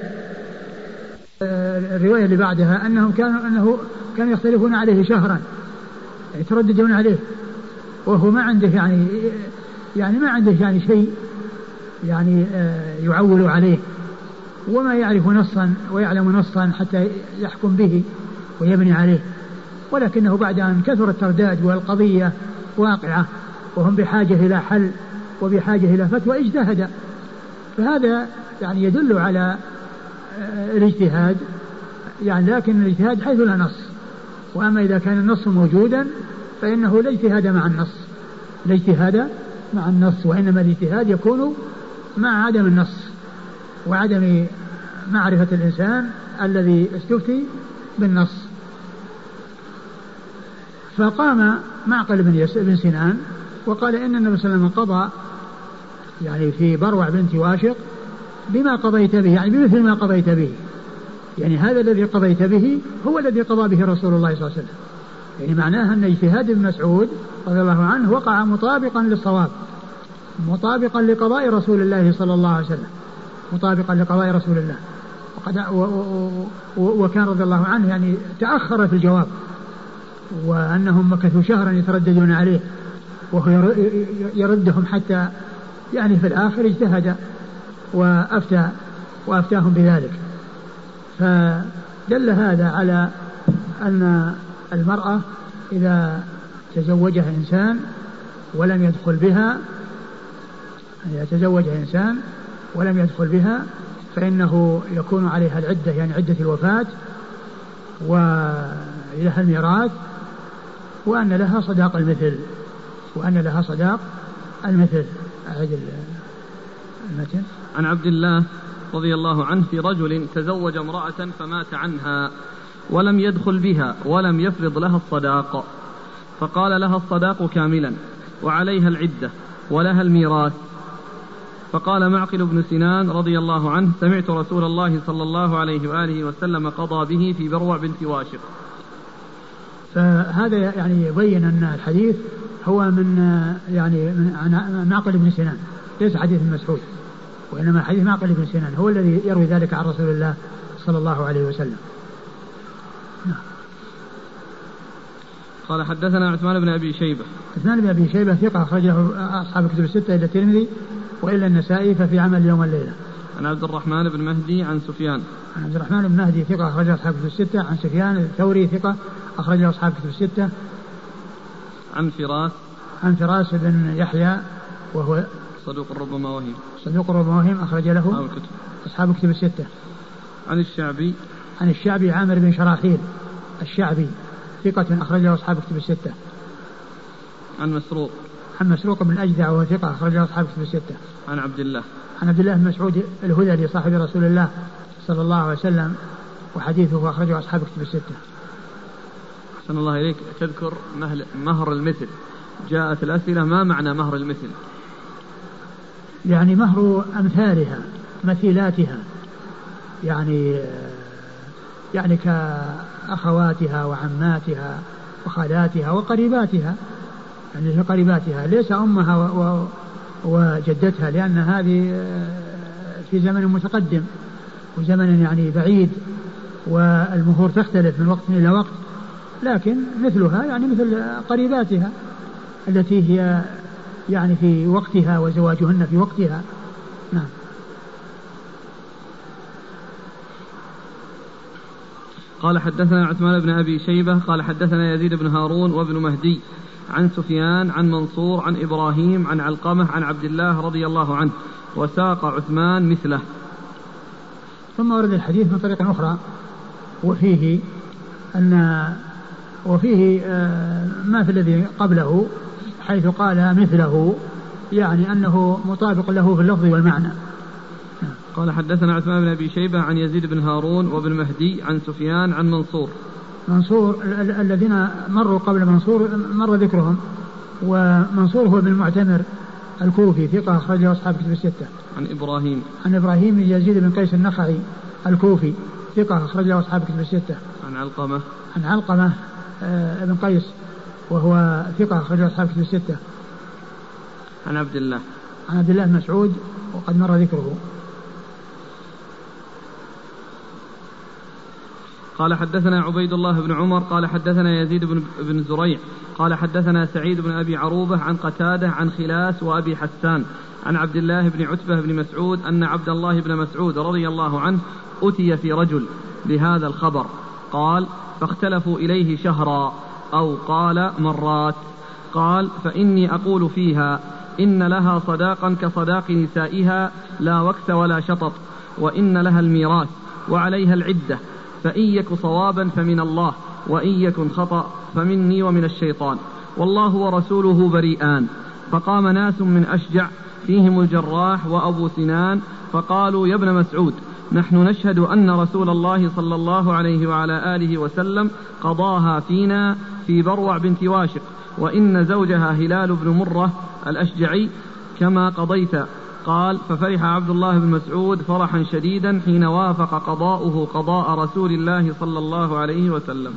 الرواية اللي بعدها أنهم كانوا أنه كانوا يختلفون عليه شهرا يترددون عليه. وهو ما عنده يعني يعني ما عنده يعني شيء يعني آه، يعول عليه. وما يعرف نصا ويعلم نصا حتى يحكم به ويبني عليه. ولكنه بعد أن كثر الترداد والقضية واقعة وهم بحاجة إلى حل وبحاجة إلى فتوى اجتهد. فهذا يعني يدل على آه، الاجتهاد. يعني لكن الاجتهاد حيث لا نص. وأما إذا كان النص موجودا فإنه لا اجتهاد مع النص. لا اجتهاد مع النص وإنما الاجتهاد يكون مع عدم النص وعدم معرفة الإنسان الذي استفتي بالنص. فقام معقل بن, بن سنان وقال إن النبي صلى الله عليه وسلم قضى يعني في بروع بنت واشق بما قضيت به يعني بمثل ما قضيت به. يعني هذا الذي قضيت به هو الذي قضى به رسول الله صلى الله عليه وسلم. يعني معناها أن اجتهاد ابن مسعود رضي الله عنه وقع مطابقا للصواب مطابقا لقضاء رسول الله صلى الله عليه وسلم مطابقا لقضاء رسول الله. وقد وكان رضي الله عنه يعني تأخر في الجواب. وأنهم مكثوا شهرا يترددون عليه وهو يردهم حتى يعني في الآخر اجتهد وأفتى وأفتاهم بذلك. فدل هذا على أن المرأة إذا تزوجها إنسان ولم يدخل بها إذا تزوجها إنسان ولم يدخل بها فإنه يكون عليها العدة يعني عدة الوفاة ولها الميراث وأن لها صداق المثل وأن لها صداق المثل. أعد المتن. عن عبد الله رضي الله عنه في رجل تزوج امرأة فمات عنها ولم يدخل بها ولم يفرض لها الصداق. فقال لها الصداق كاملا وعليها العدة ولها الميراث. فقال معقل بن سنان رضي الله عنه سمعت رسول الله صلى الله عليه وآله وسلم قضى به في بروع بنت واشق. فهذا يعني يبين أن الحديث هو من يعني من عن معقل بن سنان ليس حديث مسعود وإنما حديث معقل بن سنان هو الذي يروي ذلك عن رسول الله صلى الله عليه وسلم نعم. قال حدثنا عثمان بن أبي شيبة عثمان بن أبي شيبة ثقة أخرجه أصحاب الكتب الستة إلى الترمذي وإلا النسائي ففي عمل يوم الليلة. عن عبد الرحمن بن مهدي عن سفيان. عن عبد الرحمن بن مهدي ثقة أخرجه أصحاب الكتب الستة. عن سفيان الثوري ثقة أخرجه أصحاب الكتب الستة. عن فراس. عن فراس بن يحيى وهو صدوق ربما وهم صدوق ربما وهم أخرج له أصحاب الكتب. أصحاب الكتب الستة. عن الشعبي. عن الشعبي عامر بن شراحيل الشعبي ثقة أخرجه أصحاب الكتب الستة. عن مسروق. عن مسروق بن الأجدع وهو ثقة أخرجه أصحاب الكتب الستة. عن عبد الله. عن عبد الله بن مسعود الهذلي صاحب رسول الله صلى الله عليه وسلم وحديثه أخرجه أصحاب الكتب الستة. أحسن الله إليك. تذكر مهر المثل. جاءت الأسئلة ما معنى مهر المثل؟ يعني مهر أمثالها مثيلاتها يعني يعني كأخواتها وعماتها وخالاتها وقريباتها. يعني قريباتها. ليس أمها و وجدتها لأن هذه في زمن متقدم وزمن يعني بعيد والمهور تختلف من وقت إلى وقت لكن مثلها يعني مثل قريباتها التي هي يعني في وقتها وزواجهن في وقتها. نعم. قال حدثنا عثمان بن أبي شيبة قال حدثنا يزيد بن هارون وابن مهدي. عن سفيان عن منصور عن إبراهيم عن علقمة عن عبد الله رضي الله عنه وساق عثمان مثله. ثم ورد الحديث من طريق أخرى وفيه ان وفيه آه، ما في الذي قبله حيث قال مثله يعني أنه مطابق له في اللفظ والمعنى. قال حدثنا عثمان بن أبي شيبة عن يزيد بن هارون وابن مهدي عن سفيان عن منصور. منصور الذين مروا قبل منصور مر ذكرهم. ومنصور هو ابن المعتمر الكوفي ثقة أخرجه أصحاب كتب الستة. عن إبراهيم. عن إبراهيم يزيد بن قيس النخعي الكوفي ثقة أخرج له أصحاب كتب الستة. عن علقمة. عن علقمة آه بن قيس وهو ثقة أخرج له أصحاب كتب الستة. عن عبد الله. عن عبد الله بن مسعود وقد مر ذكره. قال حدثنا عبيد الله بن عمر قال حدثنا يزيد بن, بن زريع قال حدثنا سعيد بن أبي عروبة عن قتادة عن خلاس وأبي حسان عن عبد الله بن عتبة بن مسعود أن عبد الله بن مسعود رضي الله عنه أتي في رجل بهذا الخبر قال فاختلفوا إليه شهرا أو قال مرات قال فإني أقول فيها إن لها صداقا كصداق نسائها لا وكس ولا شطط وإن لها الميراث وعليها العدة فإن يك صوابا فمن الله وإن يكن خطأ فمني ومن الشيطان. والله ورسوله بريئان. فقام ناس من أشجع فيهم الجراح وأبو سنان فقالوا يا ابن مسعود نحن نشهد أن رسول الله صلى الله عليه وعلى آله وسلم قضاها فينا في بروع بنت واشق وإن زوجها هلال بن مرة الأشجعي كما قضيت. قال ففرح عبد الله بن مسعود فرحا شديدا حين وافق قضاؤه قضاء رسول الله صلى الله عليه وسلم.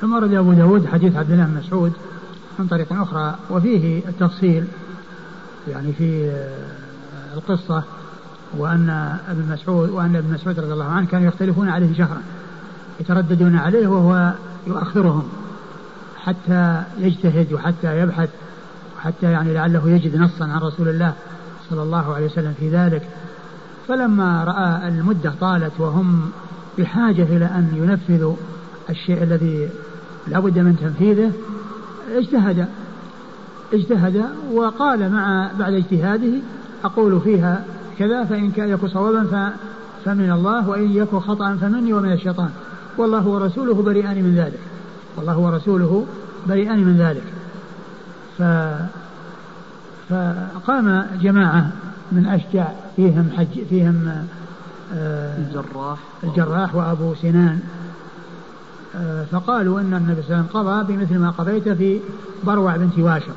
ثم رد أبو داود حديث عبد الله بن مسعود من طريق أخرى وفيه التفصيل يعني في القصة وأن ابن مسعود وأن ابن مسعود رضي الله عنه كانوا يختلفون عليه شهرا يترددون عليه وهو يؤخرهم حتى يجتهد وحتى يبحث وحتى يعني لعله يجد نصا عن رسول الله صلى الله عليه وسلم في ذلك فلما رأى المدة طالت وهم بحاجة إلى أن ينفذوا الشيء الذي لا بد من تنفيذه اجتهد اجتهد وقال مع بعد اجتهاده أقول فيها كذا فإن كان يكون صوابا فمن الله وإن يكن خطأ فمني ومن الشيطان. والله ورسوله بريئان من ذلك. والله ورسوله بريئان من ذلك. ف فقام جماعة من أشجع فيهم حج فيهم آه الجراح. الجراح وأبو سنان. آه فقالوا أن النبي صلى الله عليه وسلم قضى بمثل ما قضيت في بروع بنت واشق.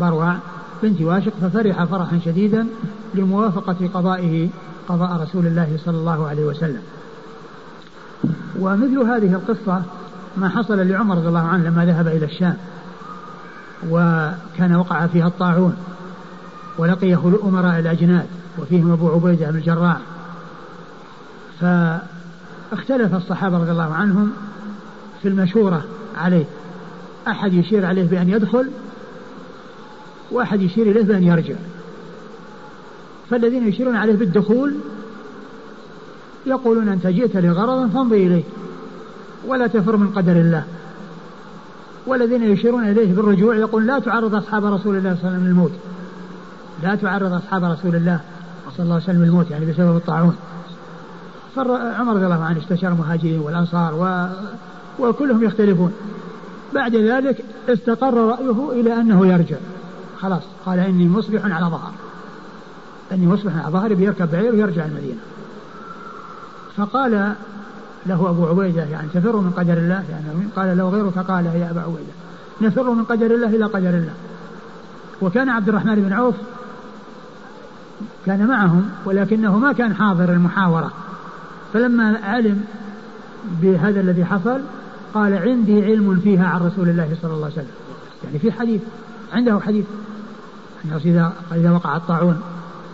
بروع بنت واشق ففرح فرحا شديدا لموافقة قضائه قضاء رسول الله صلى الله عليه وسلم. ومثل هذه القصة ما حصل لعمر رضي الله عنه لما ذهب إلى الشام. وكان وقع فيها الطاعون ولقيه الأمراء الأجناد وفيهم أبو عبيدة بن الجراح. فاختلف الصحابة رضي الله عنهم في المشورة عليه. أحد يشير عليه بأن يدخل وأحد يشير إليه بأن يرجع. فالذين يشيرون عليه بالدخول يقولون أنت جئت لغرض فامضي إليه ولا تفر من قدر الله. والذين يشيرون إليه بالرجوع يقول لا تعرض أصحاب رسول الله صلى الله عليه وسلم للموت. لا تعرض أصحاب رسول الله صلى الله عليه وسلم للموت يعني بسبب الطاعون. فعمر رضي الله عنه استشار المهاجرين والأنصار و... وكلهم يختلفون. بعد ذلك استقر رأيه إلى أنه يرجع. خلاص قال إني مصبح على ظهر. إني مصبح على ظهري بيركب بعير ويرجع المدينة. فقال له أبو عبيدة يعني تفر من قدر الله يعني قال له غيرك قال يا أبا عبيدة. نفر من قدر الله إلى قدر الله. وكان عبد الرحمن بن عوف كان معهم ولكنه ما كان حاضر المحاورة. فلما علم بهذا الذي حصل قال عندي علم فيها عن رسول الله صلى الله عليه وسلم. يعني في حديث عنده حديث أنه إذا إذا وقع الطاعون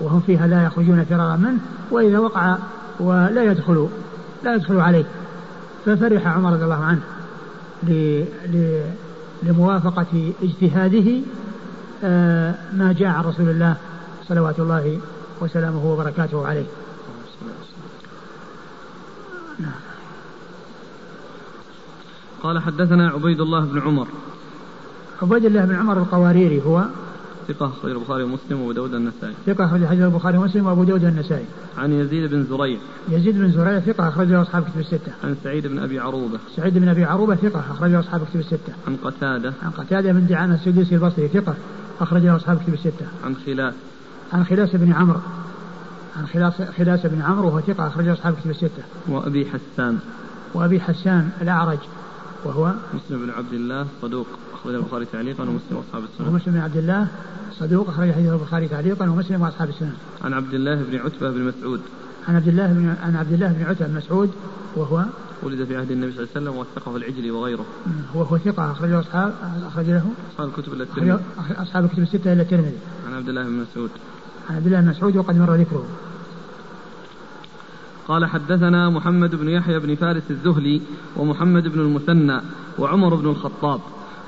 وهم فيها لا يخرجون فرارا منه وإذا وقع ولا يدخلوا. لا يدخل عليه ففرح عمر رضي الله عنه لموافقة اجتهاده آه، ما جاء عن رسول الله صلوات الله وسلامه وبركاته عليه. قال حدثنا عبيد الله بن عمر عبيد الله بن عمر القواريري هو ثقة أخرج البخاري ومسلم وأبو داود النسائي ثقة أخرج حديث البخاري ومسلم وأبو داود النسائي عن يزيد بن زريع. يزيد بن زريع ثقة أخرجه أصحاب كتب الستة. عن سعيد بن أبي عروبة. سعيد بن أبي عروبة ثقة أخرجه أصحاب كتب الستة. عن قتادة. عن قتادة بن دعامة السدوسي البصري ثقة أخرجه أصحاب كتب الستة. عن خلاس عن خلاس بن عمرو. عن خلاس خلاس بن عمرو وهو ثقة أخرجه أصحاب كتب الستة. وأبي حسان. وأبي حسان الأعرج. وهو مسلم بن عبد الله صدوق أخرج البخاري تعليقا ومسلم وأصحاب السنن. ومسلم بن عبد الله صدوق أخرج حديث البخاري تعليقا ومسلم وأصحاب السنن. عن عبد الله بن عتبة بن مسعود. عن عبد الله بن عن عبد الله بن عتبة بن مسعود وهو ولد في عهد النبي صلى الله عليه وسلم وثقه العجلي وغيره. وهو ثقة أخرجه أصحاب أخرج له أصحاب الكتب إلا الترمذي. أصحاب الكتب الستة إلا الترمذي. عن عبد الله بن مسعود. عن عبد الله بن مسعود وقد مر ذكره. قال حدثنا محمد بن يحيى بن فارس الزهلي ومحمد بن المثنى وعمر بن الخطاب.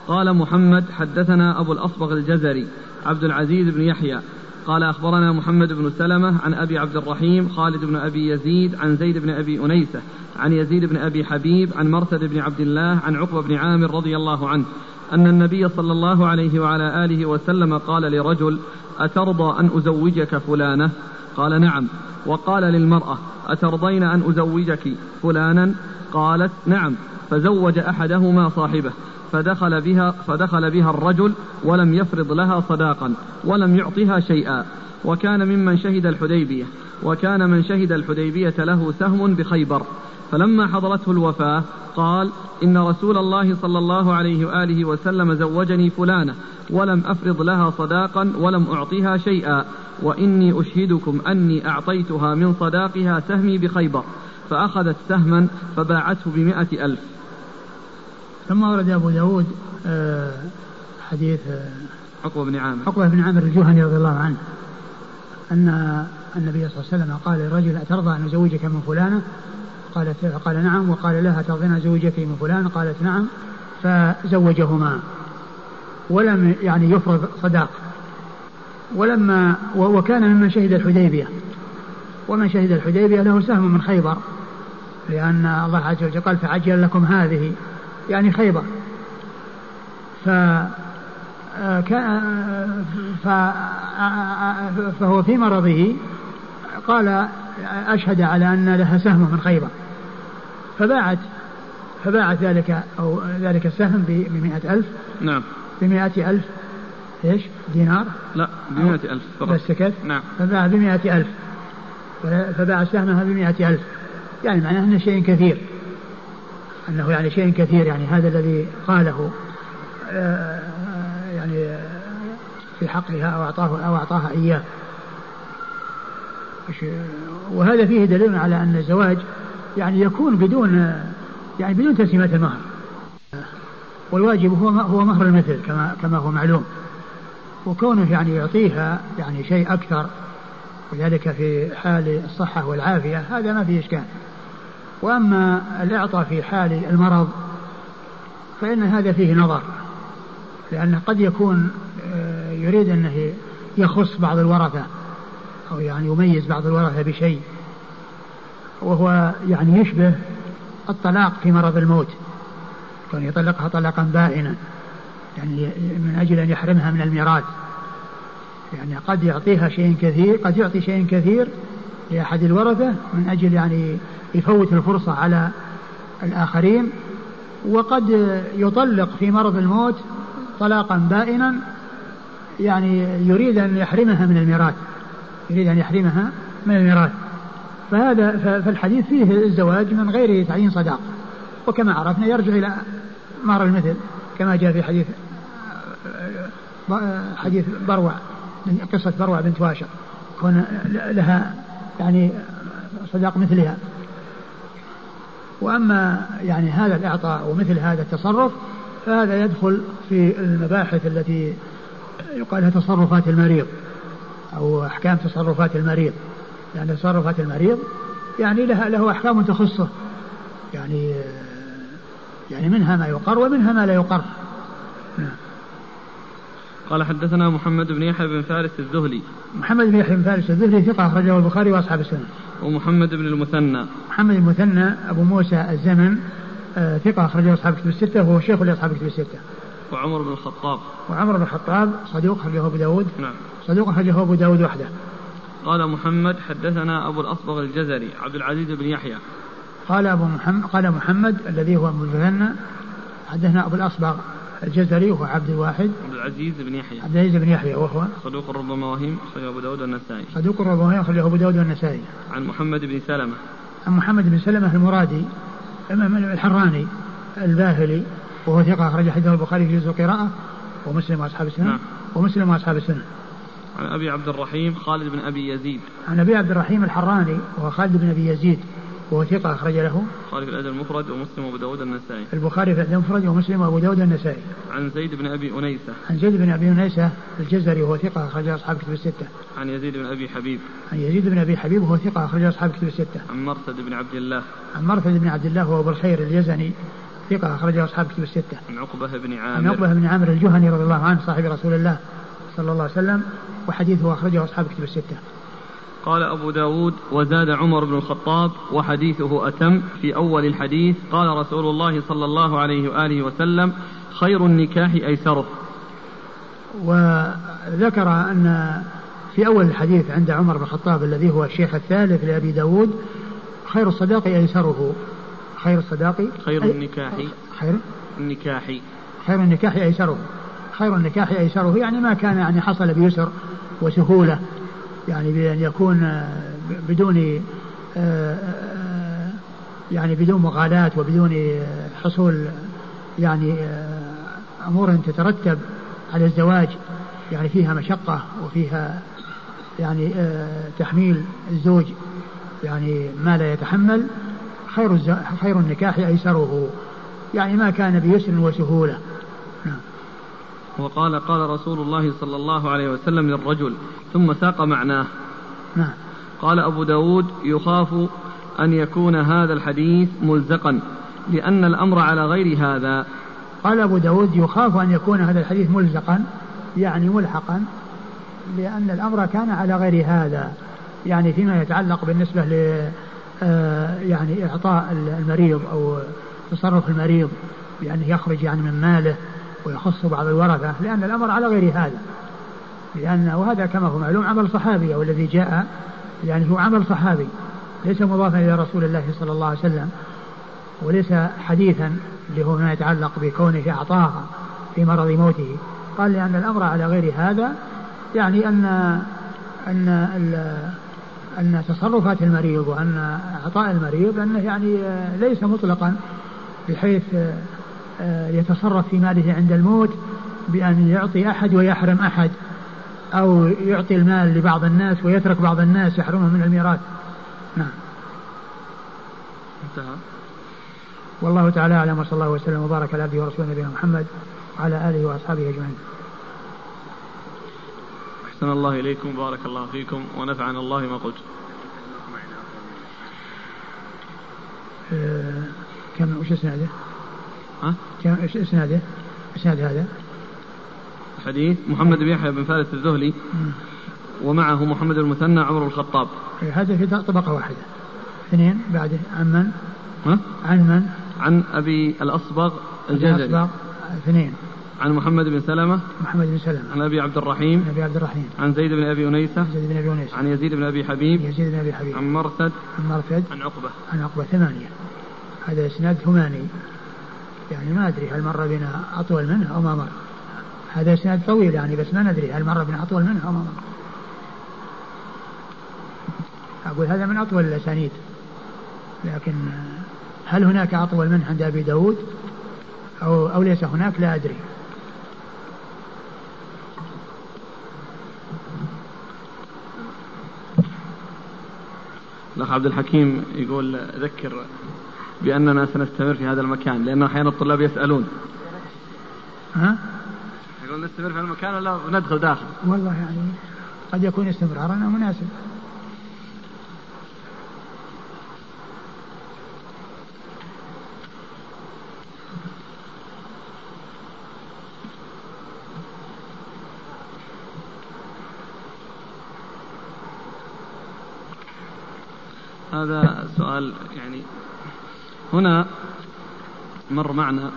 قال محمد حدثنا أبو الأصبغ الجزري عبد العزيز بن يحيى. قال أخبرنا محمد بن سلمة عن أبي عبد الرحيم خالد بن أبي يزيد عن زيد بن أبي أنيسة عن يزيد بن أبي حبيب عن مرثد بن عبد الله عن عقبة بن عامر رضي الله عنه أن النبي صلى الله عليه وعلى آله وسلم قال لرجل أترضى أن أزوجك فلانة؟ قال نعم. وقال للمرأة أترضين أن أزوجك فلانا؟ قالت نعم. فزوج أحدهما صاحبه فدخل بها فدخل بها الرجل ولم يفرض لها صداقا ولم يعطها شيئا. وكان ممن شهد الحديبية وكان من شهد الحديبية له سهم بخيبر. فلما حضرته الوفاة قال إن رسول الله صلى الله عليه وآله وسلم زوجني فلانة ولم أفرض لها صداقا ولم أعطها شيئا. وإني أشهدكم أني أعطيتها من صداقها سهمي بخيبر فأخذت سهما فباعته بمائة ألف. ثم ورد أبو داود آه، حديث آه، عقبة بن عامر. عقبة بن عامر الجهني رضي الله عنه أن النبي صلى الله عليه وسلم قال للرجل أترضى أن أزوجك من فلانة؟ قالت قال نعم. وقال لها ترضين أن أزوجك من فلان قالت نعم. فزوجهما ولم يعني يفرض صداق. ولما وكان ممن شهد الحديبية. ومن شهد الحديبية له سهم من خيبر. لأن الله عز وجل قال فعجل لكم هذه. يعني خيبر. ف فهو في مرضه. قال أشهد على أن لها سهم من خيبر. فباعت فباعت ذلك أو ذلك السهم بمئة ألف. نعم. بمئة ألف. إيش؟ دينار. لا بمئة ألف فقط. بس سكت نعم. فباع بمئة ألف. فباع سهمها بمئة ألف. يعني معناه أنه شيء كثير. أنه يعني شيء كثير يعني هذا الذي قاله آه، يعني في حقها أو أعطاه أو أعطاها إياه. وهذا فيه دليل على أن الزواج يعني يكون بدون يعني بدون تسليمات المهر. والواجب هو هو مهر المثل كما كما هو معلوم. وكونه يعني يعطيها يعني شيء أكثر وذلك في حال الصحة والعافية هذا ما فيه إشكال. وأما الإعطاء في حال المرض فإن هذا فيه نظر لأنه قد يكون آه، يريد أنه يخص بعض الورثة أو يعني يميز بعض الورثة بشيء وهو يعني يشبه الطلاق في مرض الموت كان يطلقها طلاقا بائنا يعني من أجل أن يحرمها من الميراث. يعني قد يعطيها شيء كثير قد يعطي شيء كثير لأحد الورثة من أجل يعني يفوت الفرصة على الآخرين وقد يطلق في مرض الموت طلاقا بائنا يعني يريد أن يحرمها من الميراث يريد أن يحرمها من الميراث. فهذا فالحديث فيه الزواج من غير تعيين صداق. وكما عرفنا يرجع إلى مهر المثل كما جاء في حديث حديث بروع قصة بروع بنت واشر كون لها يعني صداق مثلها. وأما يعني هذا الإعطاء ومثل هذا التصرف فهذا يدخل في المباحث التي يقال لها تصرفات المريض أو أحكام تصرفات المريض. يعني تصرفات المريض يعني لها له أحكام تخصه. يعني يعني منها ما يقر ومنها ما لا يقر. نعم. قال حدثنا محمد بن يحيى بن فارس الزهلي محمد بن يحيى بن فارس الزهري ثقة أخرجه البخاري وأصحاب السنة. ومحمد بن المثنى. محمد المثنى أبو موسى الزمن آه ثقة أخرجه أصحاب الكتب الستة وهو شيخ لأصحاب الكتب الستة. وعمر بن الخطاب. وعمر بن الخطاب صدوق أخرجه أبو داود. نعم. صدوق أخرجه أبو داود وحده. قال محمد حدثنا أبو الأصبغ الجزري عبد العزيز بن يحيى. قال أبو محمد قال محمد الذي هو المثنى حدثنا أبو الأصبغ الجزري وهو عبد الواحد. عبد العزيز بن يحيى. عبد العزيز بن يحيى وهو صدوق ربما وهم أخرجه أبو داود والنسائي. صدوق ربما وهم أخرجه أبو داود والنسائي. عن محمد بن سلمة. عن محمد بن سلمة المرادي الحراني الباهلي وهو ثقة أخرج حديثه البخاري في جزء القراءة ومسلم وأصحاب السنة. نعم. ومسلم وأصحاب السنة. عن أبي عبد الرحيم خالد بن أبي يزيد. عن أبي عبد الرحيم الحراني وهو خالد بن أبي يزيد. وهو ثقة أخرج له. البخاري في الأدب المفرد ومسلم وأبو داود النسائي البخاري في الأدب المفرد ومسلم وأبو داود النسائي عن زيد بن أبي أنيسة. عن زيد بن أبي أنيسة الجزري وهو ثقة أخرج أصحاب كتب الستة. عن يزيد بن أبي حبيب. عن يزيد بن أبي حبيب وهو ثقة أخرج أصحاب كتب الستة. عن مرثد بن عبد الله. عن مرثد بن عبد الله وهو أبو الخير اليزني ثقة أخرج أصحاب كتب الستة. عن عقبة بن عامر عن عقبة بن عامر الجهني رضي الله عنه صاحب رسول الله صلى الله عليه وسلم وحديثه أخرجه أصحاب كتب الستة. قال أبو داود وزاد عمر بن الخطاب وحديثه أتم في أول الحديث قال رسول الله صلى الله عليه وآله وسلم خير النكاح أيسره وذكر أن في أول الحديث عند عمر بن الخطاب الذي هو الشيخ الثالث لأبي داود خير الصداق أيسره. خير الصداق خير النكاح. خير؟ النكاح. خير النكاح أيسره. خير النكاح أيسره يعني ما كان يعني حصل بيسر وسهولة. يعني بأن يكون آه، بدون آه، آه، يعني بدون مغالاة وبدون حصول يعني أمور تترتب على الزواج يعني فيها مشقة وفيها يعني تحميل الزوج يعني ما لا يتحمل خير خير النكاح أيسره يعني ما كان بيسر وسهولة. وقال قال رسول الله صلى الله عليه وسلم للرجل ثم ساق معناه. نعم. قال أبو داود يخاف أن يكون هذا الحديث ملزقا لأن الأمر على غير هذا. قال أبو داود يخاف أن يكون هذا الحديث ملزقا يعني ملحقا لأن الأمر كان على غير هذا. يعني فيما يتعلق بالنسبة ل آه، يعني إعطاء المريض أو تصرف المريض بأنه يخرج يعني من ماله. ويخص بعض الورثة لأن الأمر على غير هذا لأن وهذا كما هو معلوم عمل صحابي أو الذي جاء يعني هو عمل صحابي. ليس مضافا إلى رسول الله صلى الله عليه وسلم وليس حديثا اللي هو ما يتعلق بكونه أعطاها في مرض موته. قال لأن الأمر على غير هذا يعني أن أن أن تصرفات المريض وأن إعطاء المريض أنه يعني ليس مطلقا بحيث يتصرف في ماله عند الموت بأن يعطي أحد ويحرم أحد أو يعطي المال لبعض الناس ويترك بعض الناس يحرمهم من الميراث. نعم. انتهى. والله تعالى أعلم وصلى الله وسلم وبارك على عبده ورسوله نبينا محمد وعلى آله وأصحابه أجمعين. أحسن الله إليكم بارك الله فيكم ونفعنا الله ما قلت. أه كم وش اسناده؟ ها؟ إيش اسناده؟ اسناد هذا؟ الحديث محمد بن يحيى بن فارس الذهلي ومعه محمد المثنى عمر الخطاب. إيه، هذا في طبقة واحدة. اثنين بعده عن من؟ ها؟ عن من؟ عن أبي الأصبغ الجزري. الأصبغ اثنين. عن محمد بن سلمة. محمد بن سلمة. عن أبي عبد الرحيم. عن أبي عبد الرحيم. عن زيد بن أبي أنيسة. زيد بن أبي أنيسة. عن يزيد بن أبي حبيب. يزيد بن أبي حبيب. عن مرثد. عن مرثد. عن عقبة. عن عقبة ثمانية. هذا إسناد ثماني. يعني ما أدري هل مر بنا أطول منه أو ما مر. هذا إسناد طويل يعني بس ما ندري هل مر بنا أطول منه أو ما مر. أقول هذا من أطول الأسانيد. لكن هل هناك أطول منه عند أبي داود؟ أو, أو ليس هناك؟ لا أدري. الأخ عبد الحكيم يقول ذكر بأننا سنستمر في هذا المكان لأن أحيانا الطلاب يسألون. ها؟ يقول نستمر في المكان ولا ندخل داخل؟ والله يعني قد يكون استمرارنا مناسب. هذا سؤال يعني هنا مر معنا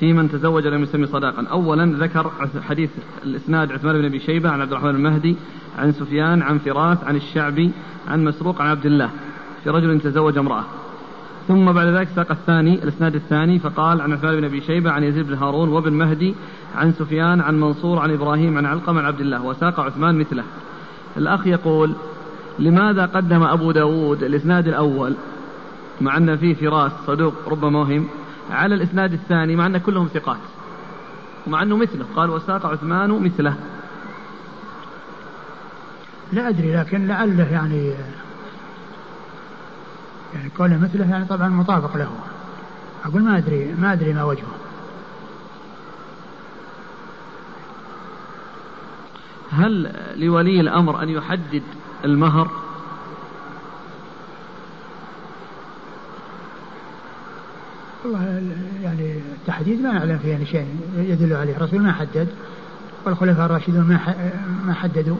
في من تزوج لم يسمي صداقا. أولا ذكر حديث الإسناد عثمان بن أبي شيبة عن عبد الرحمن المهدي عن سفيان عن فراس عن الشعبي عن مسروق عن عبد الله في رجل تزوج امرأة. ثم بعد ذلك ساق الثاني الإسناد الثاني فقال عن عثمان بن أبي شيبة عن يزيد بن هارون وابن مهدي عن سفيان عن منصور عن إبراهيم عن علقمة عن عبد الله وساق عثمان مثله. الأخ يقول لماذا قدم أبو داود الإسناد الأول؟ مع أن فيه فراس صدوق ربما وهم على الإسناد الثاني مع أن كلهم ثقات. ومع أنه مثله قال وساق عثمان مثله. لا أدري لكن لعله يعني يعني كونه مثله يعني طبعا مطابق له. أقول ما أدري ما أدري ما وجهه. هل لولي الأمر أن يحدد المهر؟ والله يعني التحديد ما نعلم فيه يعني شيء يدل عليه. الرسول ما حدد والخلفاء الراشدون ما ما حددوا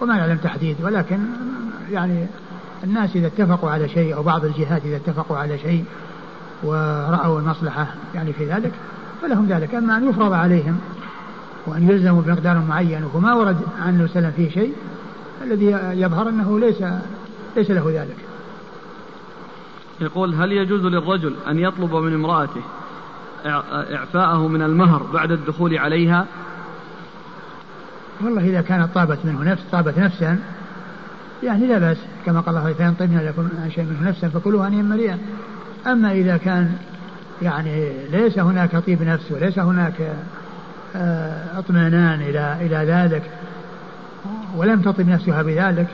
وما نعلم تحديد. ولكن يعني الناس إذا اتفقوا على شيء أو بعض الجهات إذا اتفقوا على شيء ورأوا المصلحة يعني في ذلك فلهم ذلك. أما أن يفرض عليهم وأن يلزموا بمقدار معين وما ورد عن وسلم فيه شيء الذي يظهر أنه ليس ليس له ذلك. يقول هل يجوز للرجل أن يطلب من امرأته إعفاءه من المهر بعد الدخول عليها؟ والله إذا كانت طابت منه نفس طابت نفسا يعني لا بأس كما قال الله فإن طبنا لكم شيء منه نفسا فكلوا هنيئا مريئا. أما إذا كان يعني ليس هناك طيب نفس وليس هناك آه، اطمئنان إلى إلى ذلك ولم تطب نفسها بذلك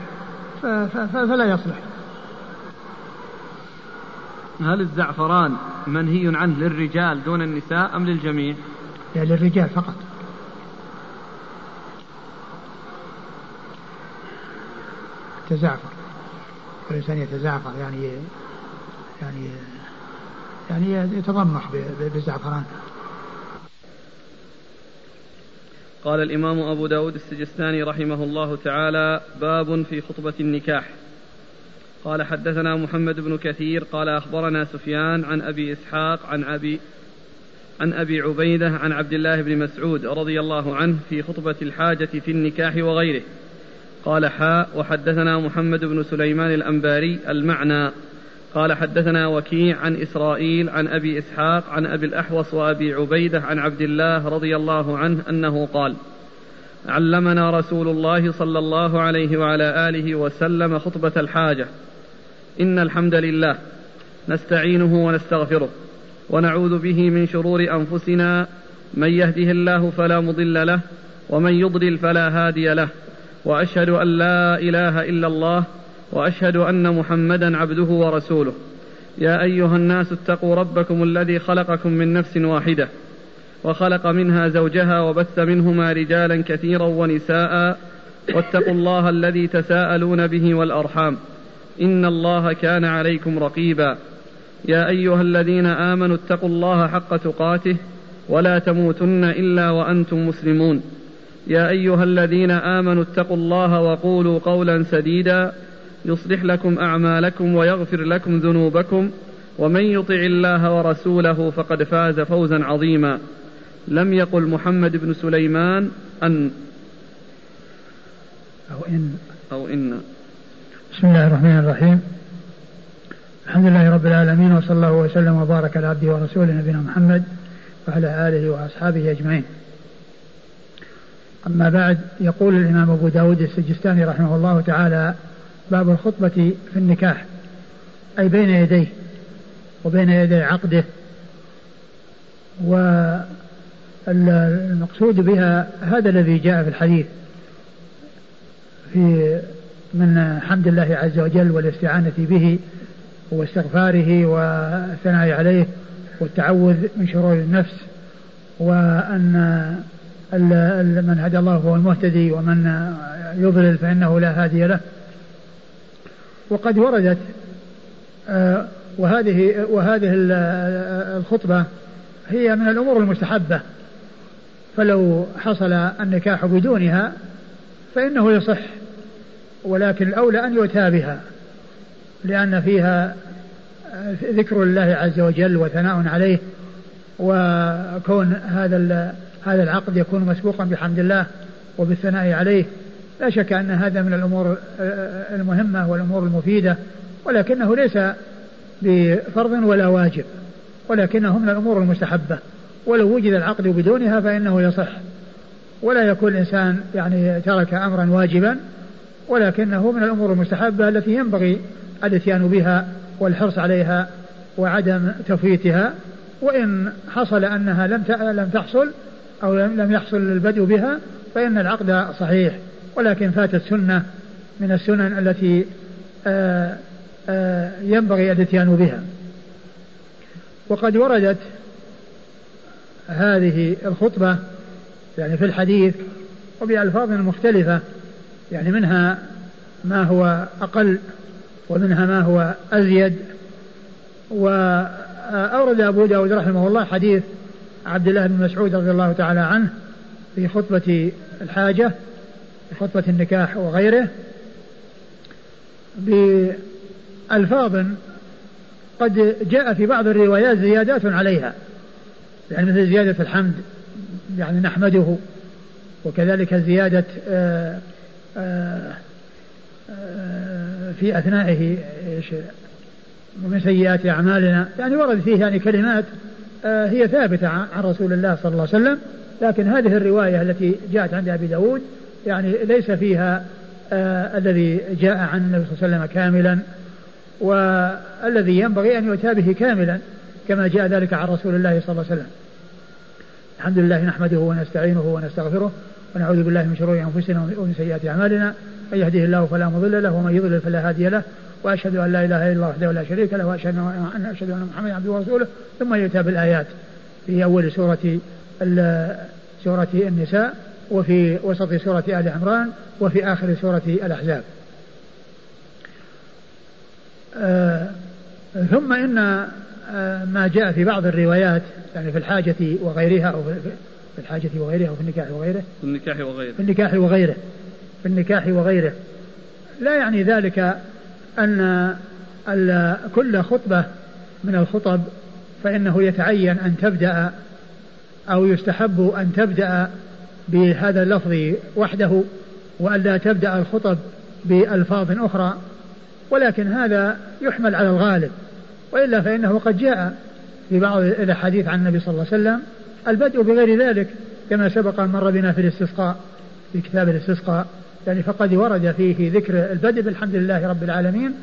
فلا يصلح. هل الزعفران منهي عنه للرجال دون النساء أم للجميع؟ لا للرجال فقط. تزعفر الإنسان يتزعفر يعني يعني يعني يتضمح بالزعفران. قال الإمام أبو داود السجستاني رحمه الله تعالى باب في خطبة النكاح. قال حدثنا محمد بن كثير قال أخبرنا سفيان عن أبي إسحاق عن أبي عن أبي عبيدة عن عبد الله بن مسعود رضي الله عنه في خطبة الحاجة في النكاح وغيره. قال حاء وحدثنا محمد بن سليمان الأنباري المعنى. قال حدثنا وكيع عن إسرائيل عن أبي إسحاق عن أبي الأحوص وأبي عبيدة عن عبد الله رضي الله عنه أنه قال علمنا رسول الله صلى الله عليه وعلى آله وسلم خطبة الحاجة. إن الحمد لله نستعينه ونستغفره ونعوذ به من شرور أنفسنا. من يهده الله فلا مضل له ومن يضلل فلا هادي له. وأشهد أن لا إله إلا الله وأشهد أن محمدا عبده ورسوله. يا أيها الناس اتقوا ربكم الذي خلقكم من نفس واحدة. وخلق منها زوجها وبث منهما رجالا كثيرا ونساء واتقوا الله الذي تساءلون به والأرحام. إن الله كان عليكم رقيبا. يا أيها الذين آمنوا اتقوا الله حق تقاته ولا تموتن إلا وأنتم مسلمون. يا أيها الذين آمنوا اتقوا الله وقولوا قولا سديدا. يصلح لكم أعمالكم ويغفر لكم ذنوبكم. ومن يطع الله ورسوله فقد فاز فوزا عظيما. لم يقل محمد بن سليمان أن أو إن. أو إن. بسم الله الرحمن الرحيم. الحمد لله رب العالمين وصلى الله وسلم وبارك على عبده ورسوله نبينا محمد وعلى آله وأصحابه أجمعين. أما بعد يقول الإمام أبو داود السجستاني رحمه الله تعالى باب الخطبة في النكاح أي بين يديه وبين يدي عقده والمقصود بها هذا الذي جاء في الحديث في من حمد الله عز وجل والاستعانة به واستغفاره والثناء عليه والتعوذ من شرور النفس وأن من هدى الله فهو المهتدي ومن يضلل فإنه لا هادي له. وقد وردت آه، وهذه وهذه الخطبة هي من الأمور المستحبة. فلو حصل النكاح بدونها فإنه يصح ولكن الأولى أن يؤتى بها لأن فيها ذكر الله عز وجل وثناء عليه وكون هذا هذا العقد يكون مسبوقا بحمد الله وبالثناء عليه. لا شك أن هذا من الأمور المهمة والأمور المفيدة ولكنه ليس بفرض ولا واجب ولكنه من الأمور المستحبة. ولو وجد العقد بدونها فإنه يصح. ولا يكون الإنسان يعني ترك أمرا واجبا ولكنه من الأمور المستحبة التي ينبغي الإتيان بها والحرص عليها وعدم تفويتها. وإن حصل أنها لم لم تحصل أو لم يحصل البدء بها فإن العقد صحيح. ولكن فاتت سنة من السنن التي آآ آآ ينبغي الإتيان بها. وقد وردت هذه الخطبة يعني في الحديث وبألفاظ مختلفة يعني منها ما هو أقل ومنها ما هو أزيد. وأورد أبو داود رحمه الله حديث عبد الله بن مسعود رضي الله تعالى عنه في خطبة الحاجة في خطبة النكاح وغيره بألفاظ قد جاء في بعض الروايات زيادات عليها. يعني مثل زيادة الحمد يعني نحمده وكذلك زيادة آآ آآ في أثنائه ومن سيئات أعمالنا. يعني ورد فيه يعني كلمات هي ثابتة عن رسول الله صلى الله عليه وسلم لكن هذه الرواية التي جاءت عند أبي داود يعني ليس فيها آه الذي جاء عن النبي صلى الله عليه وسلم كاملا والذي ينبغي أن يؤتى به كاملا. كما جاء ذلك عن رسول الله صلى الله عليه وسلم. الحمد لله نحمده ونستعينه ونستغفره ونعوذ بالله من شرور أنفسنا ومن سيئات أعمالنا. من يهده الله فلا مضل له ومن يضلل فلا هادي له. وأشهد أن لا إله إلا الله وحده لا شريك له وأشهد ان أشهد أن محمدا عبده ورسوله. ثم يؤتى بالايات في أول سورة سورة النساء وفي وسط سورة آل عمران وفي آخر سورة الأحزاب. آه ثم إن ما جاء في بعض الروايات يعني في الحاجة وغيرها أو في الحاجة وغيرها أو في النكاح وغيره. في النكاح وغيره. في النكاح وغيره. في النكاح وغيره. لا يعني ذلك أن كل خطبة من الخطب فإنه يتعين أن تبدأ أو يستحب أن تبدأ بهذا اللفظ وحده وألا تبدأ الخطب بألفاظ أخرى. ولكن هذا يحمل على الغالب. وإلا فإنه قد جاء في بعض الأحاديث عن النبي صلى الله عليه وسلم البدء بغير ذلك كما سبق أن مر بنا في الاستسقاء في كتاب الاستسقاء يعني فقد ورد فيه ذكر البدء بالحمد لله رب العالمين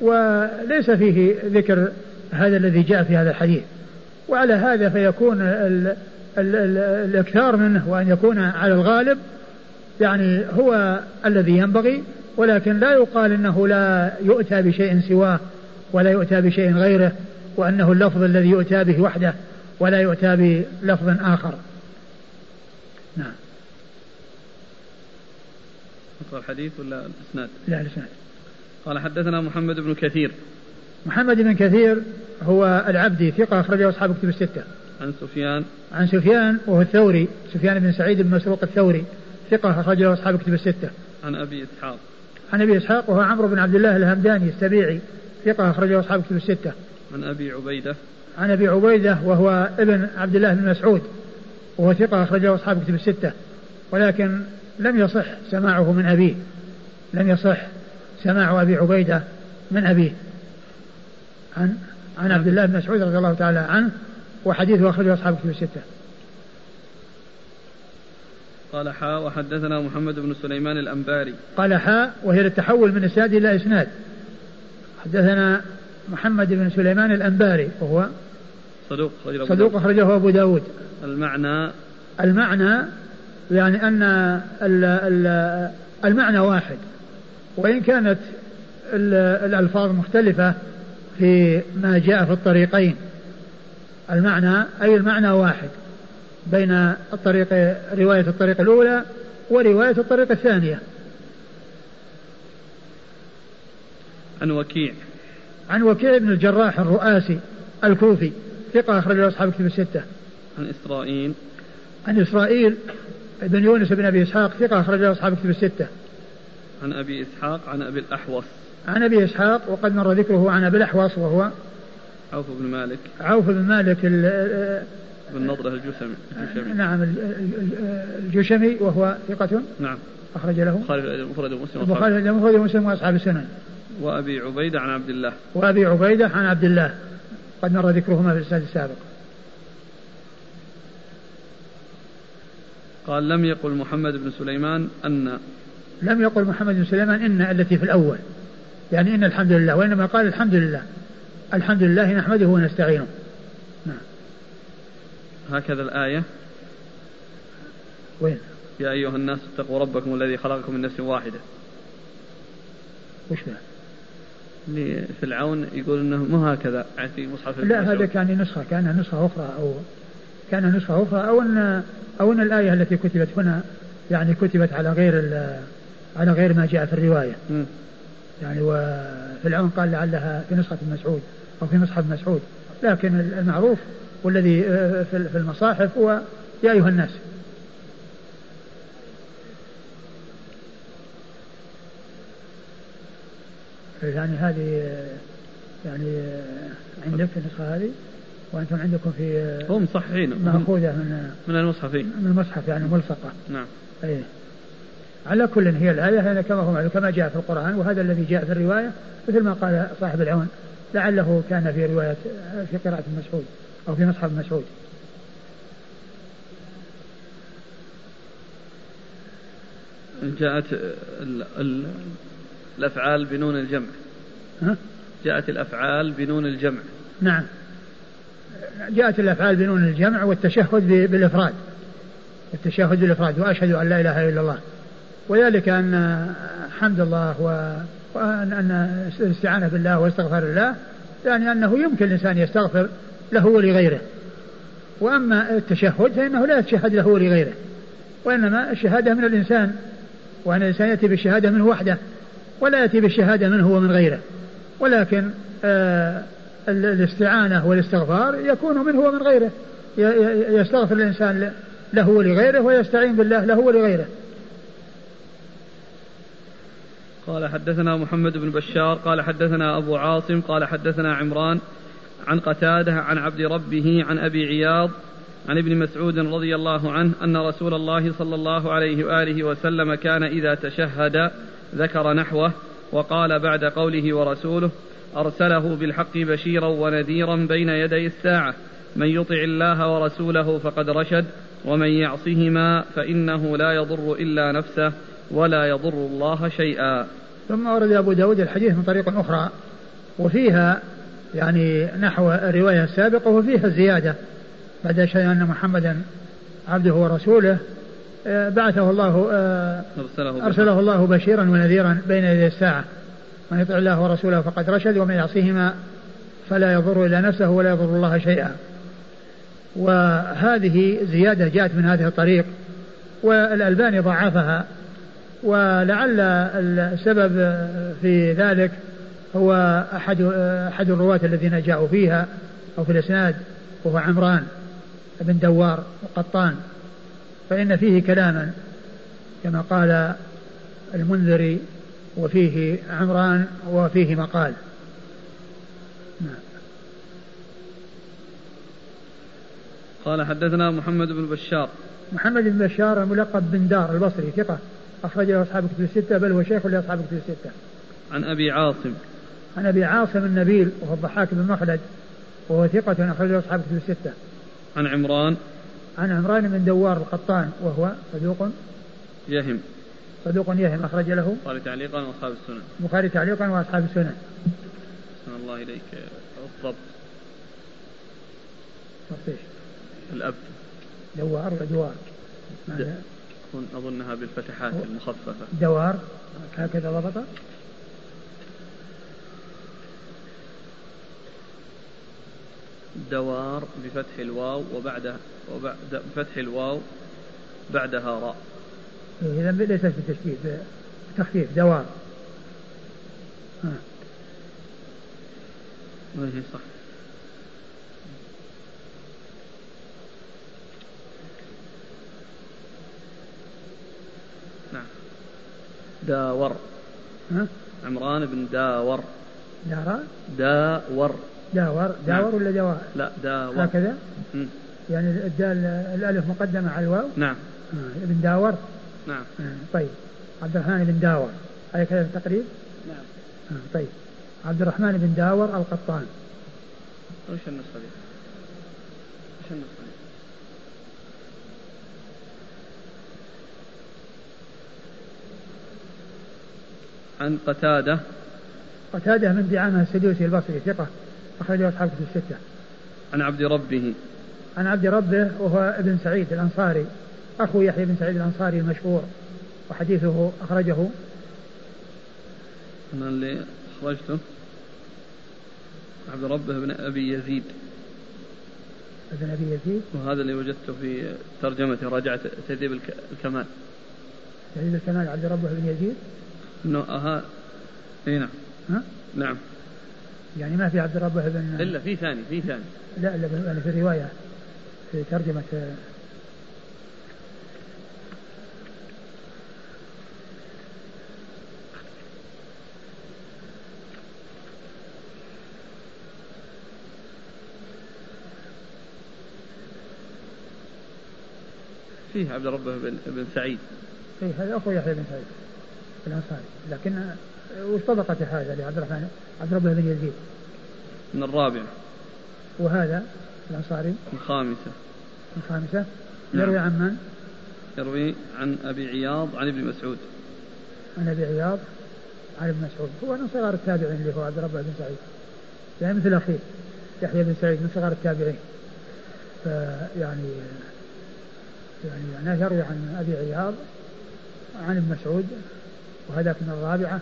وليس فيه ذكر هذا الذي جاء في هذا الحديث. وعلى هذا فيكون ال ال ال الإكثار منه وأن يكون على الغالب يعني هو الذي ينبغي ولكن لا يقال إنه لا يؤتى بشيء سواه ولا يؤتى بشيء غيره وأنه اللفظ الذي يؤتى به وحده ولا يؤتى بلفظ آخر. نعم. نقرأ الحديث ولا الإسناد؟ لا الإسناد. قال حدثنا محمد بن كثير. محمد بن كثير هو العبدي ثقة أخرجه أصحاب كتب الستة. عن سفيان. عن سفيان وهو الثوري، سفيان بن سعيد بن مسروق الثوري ثقة أخرجه أصحاب كتب الستة. عن أبي إسحاق. عن أبي إسحاق وهو عمرو بن عبد الله الهمداني السبيعي ثقة أخرجه أصحاب كتب الستة. عن أبي عبيدة. عن أبي عبيدة وهو ابن عبد الله بن مسعود وهو ثقة أخرجه أصحاب كتب الستة. ولكن لم يصح سماعه من أبيه. لم يصح سماع أبي عبيدة من أبيه. عن عن عبد الله بن مسعود رضي الله تعالى عنه وحديثه أخرجه أصحاب كتب الستة. قال حاء وحدثنا محمد بن سليمان الأنباري. قال حاء وهي للتحول من إسناد إلى إسناد. حدثنا محمد بن سليمان الأنباري وهو صدوق أخرجه صدوق أخرجه أبو داود. المعنى المعنى يعني أن ال ال المعنى واحد وإن كانت الألفاظ مختلفة في ما جاء في الطريقين. المعنى أي المعنى واحد بين الطريق رواية الطريق الأولى ورواية الطريق الثانية. عن وكيع. عن وكيع بن الجراح الرؤاسي الكوفي ثقة أخرج أصحاب كتب الستة. عن إسرائيل. عن إسرائيل بن يونس بن أبي إسحاق ثقة أخرج أصحاب كتب الستة. عن أبي إسحاق عن أبي الأحوص. عن أبي إسحاق وقد مر ذكره عن أبي الأحوص وهو عوف بن مالك. عوف بن مالك بن نضرة الجشمي نعم الجشمي وهو ثقة نعم. أخرج له. البخاري المفرد ومسلم البخاري المفرد ومسلم وأصحاب السنن. وأبي عبيدة عن عبد الله. وأبي عبيدة عن عبد الله. قد مر ذكرهما في الإسناد السابق قال لم يقل محمد بن سليمان أن لم يقل محمد بن سليمان إن التي في الأول. يعني إن الحمد لله وإنما قال الحمد لله. الحمد لله نحمده ونستعينه. نعم. هكذا الآية. وين؟ يا أيها الناس اتقوا ربكم الذي خلقكم من نفس واحدة. وش ذا؟ لفرعون يقول إنه مو هكذا يعني في مصحف لا هذا كان نسخة كان نسخة أخرى أو كان نسخة أخرى أو أن أو أن الآية التي كتبت هنا يعني كتبت على غير على غير ما جاء في الرواية. م. يعني وفرعون قال لعلها في نسخة مسعود أو في مصحف مسعود. لكن المعروف والذي آه، في المصاحف هو يا أيها الناس يعني هذه يعني عندك في النسخة هذه وأنتم عندكم في هم صحيحين مأخوذة من من المصحفين. من المصحف يعني ملصقة. نعم. أي على كل هي الآية هذا كما هو كما جاء في القرآن وهذا الذي جاء في الرواية مثل ما قال صاحب العون لعله كان في رواية في قراءة مسعود أو في مصحف مسعود. جاءت ال ال الأفعال بنون الجمع. ها؟ جاءت الأفعال بنون الجمع. نعم. جاءت الأفعال بنون الجمع والتشهد بالإفراد. التشهد بالإفراد. وأشهد أن لا إله إلا الله. وذلك أن حمد الله وأن الاستعانة بالله واستغفار الله يعني أنه يمكن الإنسان يستغفر له ولغيره. وأما التشهد فإنه لا يتشهد له ولغيره. وإنما الشهادة من الإنسان. وأن الإنسان يأتي بالشهادة منه وحده. ولا يأتي بالشهادة منه ومن غيره. ولكن آه الاستعانة والاستغفار يكون منه ومن غيره. يستغفر الإنسان له ولغيره ويستعين بالله له ولغيره. قال حدثنا محمد بن بشار قال حدثنا أبو عاصم قال حدثنا عمران عن قتادة عن عبد ربه عن أبي عياض عن ابن مسعود رضي الله عنه أن رسول الله صلى الله عليه وآله وسلم كان إذا تشهد ذكر نحوه وقال بعد قوله ورسوله أرسله بالحق بشيرا ونذيرا بين يدي الساعة. من يطع الله ورسوله فقد رشد ومن يعصهما فإنه لا يضر إلا نفسه ولا يضر الله شيئا. ثم ورد أبو داود الحديث من طريق أخرى وفيها يعني نحو الرواية السابقة وفيها زيادة بعد شيء أن محمدا عبده ورسوله بعثه الله آه، أرسله, أرسله الله بشيرا ونذيرا بين يدي الساعة. من يطع الله ورسوله فقد رشد ومن يعصيهما فلا يضر إلا نفسه ولا يضر الله شيئا. وهذه زيادة جاءت من هذه الطريق والألباني ضعفها ولعل السبب في ذلك هو أحد أحد الرواة الذين جاءوا فيها أو في الإسناد وهو عمران بن دوار القطان فإن فيه كلاما كما قال المنذري وفيه عمران وفيه مقال نعم قال حدثنا محمد بن بشار محمد بن بشار الملقب بن دار البصري ثقة أخرج له أصحاب كتب الستة بل هو شيخ لأصحاب كتب الستة. عن أبي عاصم. عن أبي عاصم النبيل وهو الضحاك بن مخلد وهو ثقة أخرج له أصحاب كتب الستة. عن عمران. عن عمران بن دوار القطان وهو صدوق يهم. صدوق يهم أخرج له. البخاري تعليقا وأصحاب السنن. البخاري تعليقا وأصحاب السنن. أحسن الله إليك الضبط. ضبط إيش؟ الأب. دوار دوار؟ أظنها بالفتحات المخففة دوار هكذا ضبط دوار بفتح الواو وبعدها وبعد بفتح الواو بعدها راء. إذا ليست بالتشديد تخفيف دوار. ها. صح داور. ها؟ عمران بن داور. دارا داور. داور داور نعم. ولا دوار؟ لا داور هكذا؟ م. يعني الدال الألف مقدمة على الواو؟ نعم آه. ابن داور؟ نعم آه. طيب عبد الرحمن بن داور هذا كذا التقريب؟ نعم آه. طيب عبد الرحمن بن داور القطان وش النسخه دي؟ وش النسخه دي؟ عن قتادة قتادة من دعامة السدوسي البصري ثقة أخرجه أصحاب في الستة. عن عبد ربه. عن عبد ربه وهو ابن سعيد الأنصاري. أخو يحيى بن سعيد الأنصاري المشهور وحديثه أخرجه. أنا اللي أخرجته عبد ربه بن أبي يزيد. ابن أبي يزيد. وهذا اللي وجدته في ترجمته راجعة تهذيب الكمال. تهذيب الكمال عبد ربه بن يزيد؟ إنه أها إي نعم. ها؟ نعم. يعني ما في عبد ربه بن الا في ثاني في ثاني. لا لا يعني في الروايه في ترجمه فيه عبد ربه بن, بن سعيد. اي هذا أخو يحيى بن سعيد الأنصاري. لكن وش طبقة هذا لعبد الرحمن؟ عبد ربه بن يزيد. من الرابع. وهذا الأنصاري. الخامسة الخامسة نعم. يروي عن من؟ يروي عن أبي عياض عن ابن مسعود. عن أبي عياض عن ابن مسعود. هو من صغار التابعين اللي هو عبد ربه بن سعيد. يعني مثل أخيه يحيى بن سعيد من صغار التابعين. فيعني يعني معناه يروي عن أبي عياض عن ابن مسعود وهذاك من الرابعة.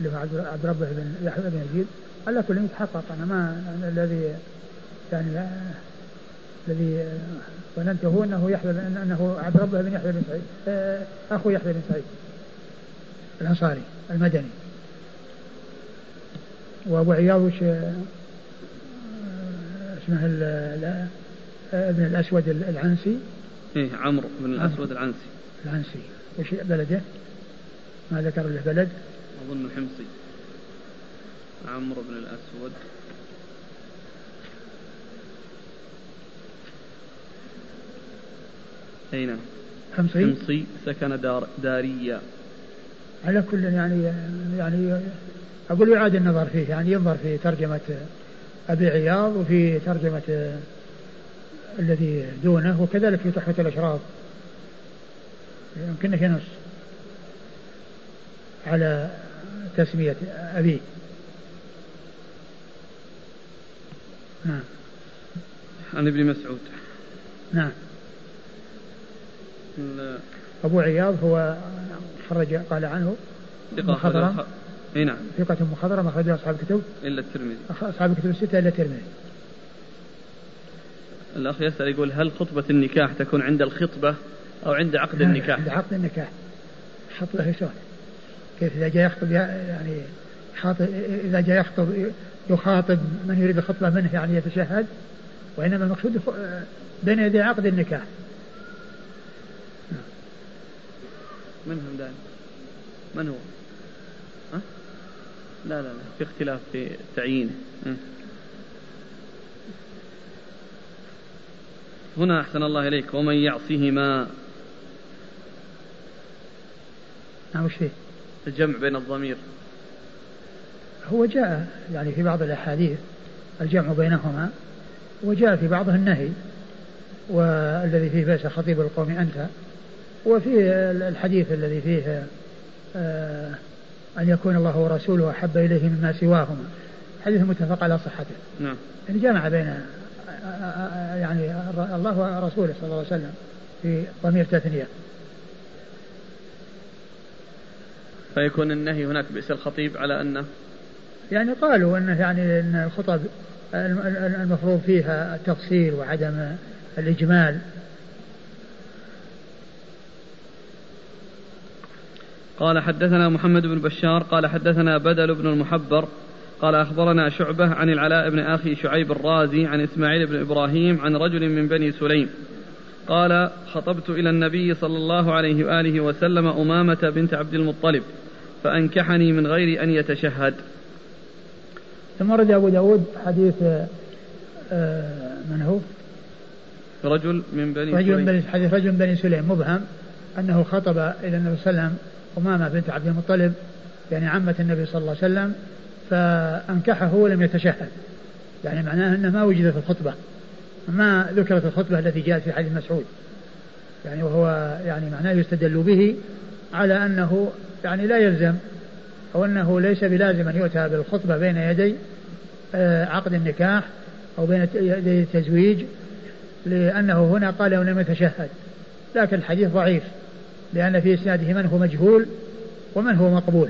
اللي هو عبد ربه بن يحيى بن يزيد. على كل يتحقق أنا ما الذي يعني الذي ظننته أنه يحيى أنه عبد ربه بن يحيى بن سعيد. آه، أخو يحيى بن سعيد. الأنصاري المدني. وأبو عياض وش آه، اسمه ابن الأسود العنسي. إيه عمرو بن الأسود العنسي. العنسي. وش بلده؟ ما ذكر له بلد؟ أظن حمصي. عمرو بن الأسود. أي نعم. حمصي؟ حمصي سكن دار داريا على كل يعني يعني أقول يعاد النظر فيه يعني ينظر في ترجمة أبي عياض وفي ترجمة الذي دونه وكذلك في تحفة الأشراف. يمكن ينص على تسمية أبيه نعم. عن ابن مسعود. نعم. أبو عياض هو خرج قال عنه مخضرم. إي نعم. ثقة مخضرم أخرجه أصحاب الكتب. إلا الترمذي. أصحاب الكتب الستة إلا الترمذي. الأخ يسأل يقول هل خطبة النكاح تكون عند الخطبة أو عند عقد النكاح؟ عند عقد النكاح. خطبة شلون؟ كيف إذا جاء يخطب يعني خاطب إذا جاء يخطب يخاطب من يريد الخطبة منه يعني يتشهد وإنما المقصود بين يدي عقد النكاح. من هم دائما؟ من هو؟ لا لا لا في اختلاف في تعيينه هنا أحسن الله إليك. ومن يعصهما. نعم وش فيه؟ الجمع بين الضمير. هو جاء يعني في بعض الأحاديث الجمع بينهما وجاء في بعضها النهي والذي فيه بأس خطيب القوم أنت وفي الحديث الذي فيه آه، أن يكون الله ورسوله أحب إليه مما سواهما. حديث متفق على صحته. نعم. يعني جمع بين يعني الله ورسوله صلى الله عليه وسلم في ضمير تثنية. فيكون النهي هناك بئس الخطيب على أنه يعني قالوا أنه يعني أن الخطب المفروض فيها التفصيل وعدم الإجمال. قال حدثنا محمد بن بشار قال حدثنا بدل بن المحبر قال أخبرنا شعبة عن العلاء بن أخي شعيب الرازي عن إسماعيل بن إبراهيم عن رجل من بني سليم. قال خطبت إلى النبي صلى الله عليه وآله وسلم أمامة بنت عبد المطلب فأنكحني من غير أن يتشهد. ثم رد أبو داود حديث آه، من هو؟ رجل من بني رجل من بني حديث رجل من بني سليم مبهم أنه خطب إلى النبي صلى الله عليه وسلم أمامة بنت عبد المطلب يعني عمة النبي صلى الله عليه وسلم فأنكحه ولم يتشهد. يعني معناه أنه ما وجدت الخطبة. ما ذكرت الخطبة التي جاءت في حديث مسعود. يعني وهو يعني معناه يستدل به على أنه يعني لا يلزم أو أنه ليس بلازم أن يؤتى بالخطبة بين يدي آه، عقد النكاح أو بين يدي التزويج لأنه هنا قال لم يتشهد. لكن الحديث ضعيف لأن في إسناده من هو مجهول ومن هو مقبول.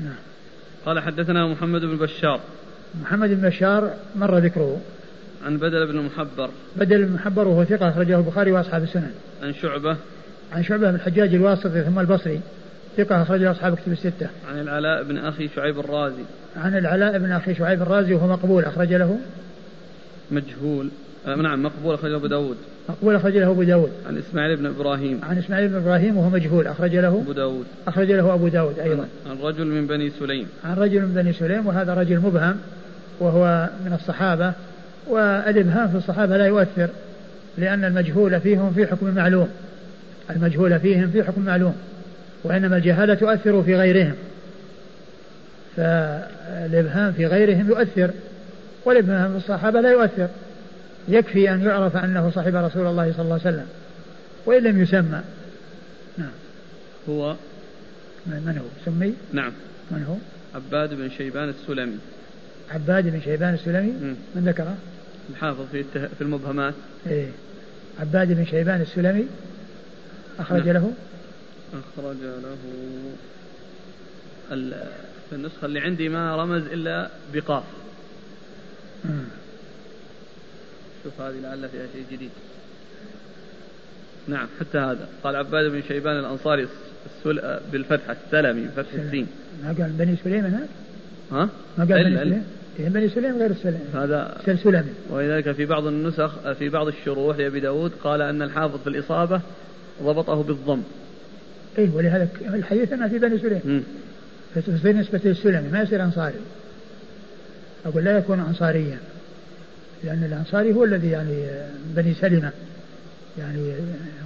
نعم. قال حدثنا محمد بن بشار. محمد بن بشار مر ذكره. عن بدل بن المحبر بدل بن المحبر وهو ثقة أخرجه البخاري وأصحاب السنن. عن شعبة. عن شعبة بن الحجاج الواسطي ثم البصري. ثقة أخرجه أصحاب كتب الستة. عن العلاء بن أخي شعيب الرازي. عن العلاء بن أخي شعيب الرازي وهو مقبول أخرج له. مجهول. آه نعم مقبول أخرجه أبو داود. مقبول أخرج له أبو داود. عن إسماعيل بن إبراهيم. عن إسماعيل بن إبراهيم وهو مجهول أخرج له. أبو داود. أخرج له أبو داود أيضا. عن رجل من بني سليم. عن رجل من بني سليم وهذا رجل مبهم. وهو من الصحابة والإبهام في الصحابة لا يؤثر لأن المجهول فيهم في حكم معلوم. المجهول فيهم في حكم معلوم وإنما الجهالة تؤثر في غيرهم. فالإبهام في غيرهم يؤثر والإبهام في الصحابة لا يؤثر. يكفي أن يعرف أنه صاحب رسول الله صلى الله عليه وسلم وإن لم يسمى. نعم. هو؟ من هو؟ سمي؟ نعم. من هو؟ عباد بن شيبان السلمي. عباد بن شيبان السلمي. من ذكره الحافظ في في المبهمات إيه عباد بن شيبان السلمي أخرج نعم. له أخرج له في النسخة اللي عندي ما رمز إلا بقاف شوف هذه لعل فيها شيء جديد نعم حتى هذا قال عباد بن شيبان الأنصاري السل... بالفتحة السلمي بفتح السين ما قال بني سليم هناك؟ ها؟ ما قال بني سليم؟ إيه، بني سليم غير السلمي هذا سلسلمي ولذلك في بعض النسخ في بعض الشروح لأبي داود قال أن الحافظ في الإصابة ضبطه بالضم. اي ولهذا الحديث انه في بني سليم. فتصير نسبة للسلمي ما يصير أنصاري. أقول لا يكون أنصاريا لأن الأنصاري هو الذي يعني بني سلمة. يعني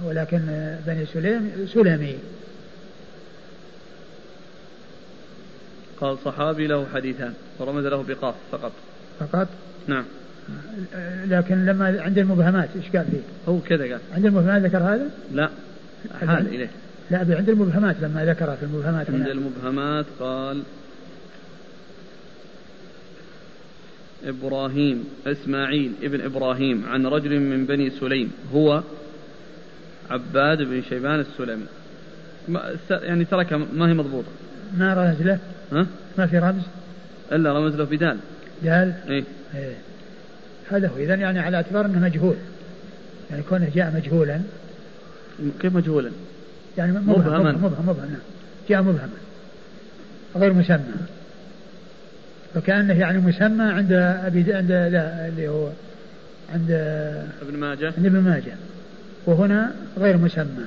ولكن بني سليم سلمي. قال صحابي له حديثان ورمز له بقاف فقط. فقط؟ نعم. لكن لما عند المبهمات إيش قال فيه؟ هو كذا قال. عند المبهمات ذكر هذا؟ لا حال إليه. لا عند المبهمات لما ذكر في المبهمات. عند المبهمات قال إبراهيم إسماعيل ابن إبراهيم عن رجل من بني سليم هو عباد بن شيبان السلمي. يعني تركها ما هي مضبوطة. ما رمز له؟ ما في رمز؟ إلا رمز له بدال دال؟ إيه, إيه. هذا هو. إذا يعني على اعتبار أنه مجهول. يعني كونه جاء مجهولا. كيف مجهولا؟ يعني مبهما مبهم مبهم نعم جاء مبهما. غير مسمى. فكأنه يعني مسمى عند أبي عند لا اللي هو عند ابن ماجه. عند ابن ماجه. وهنا غير مسمى.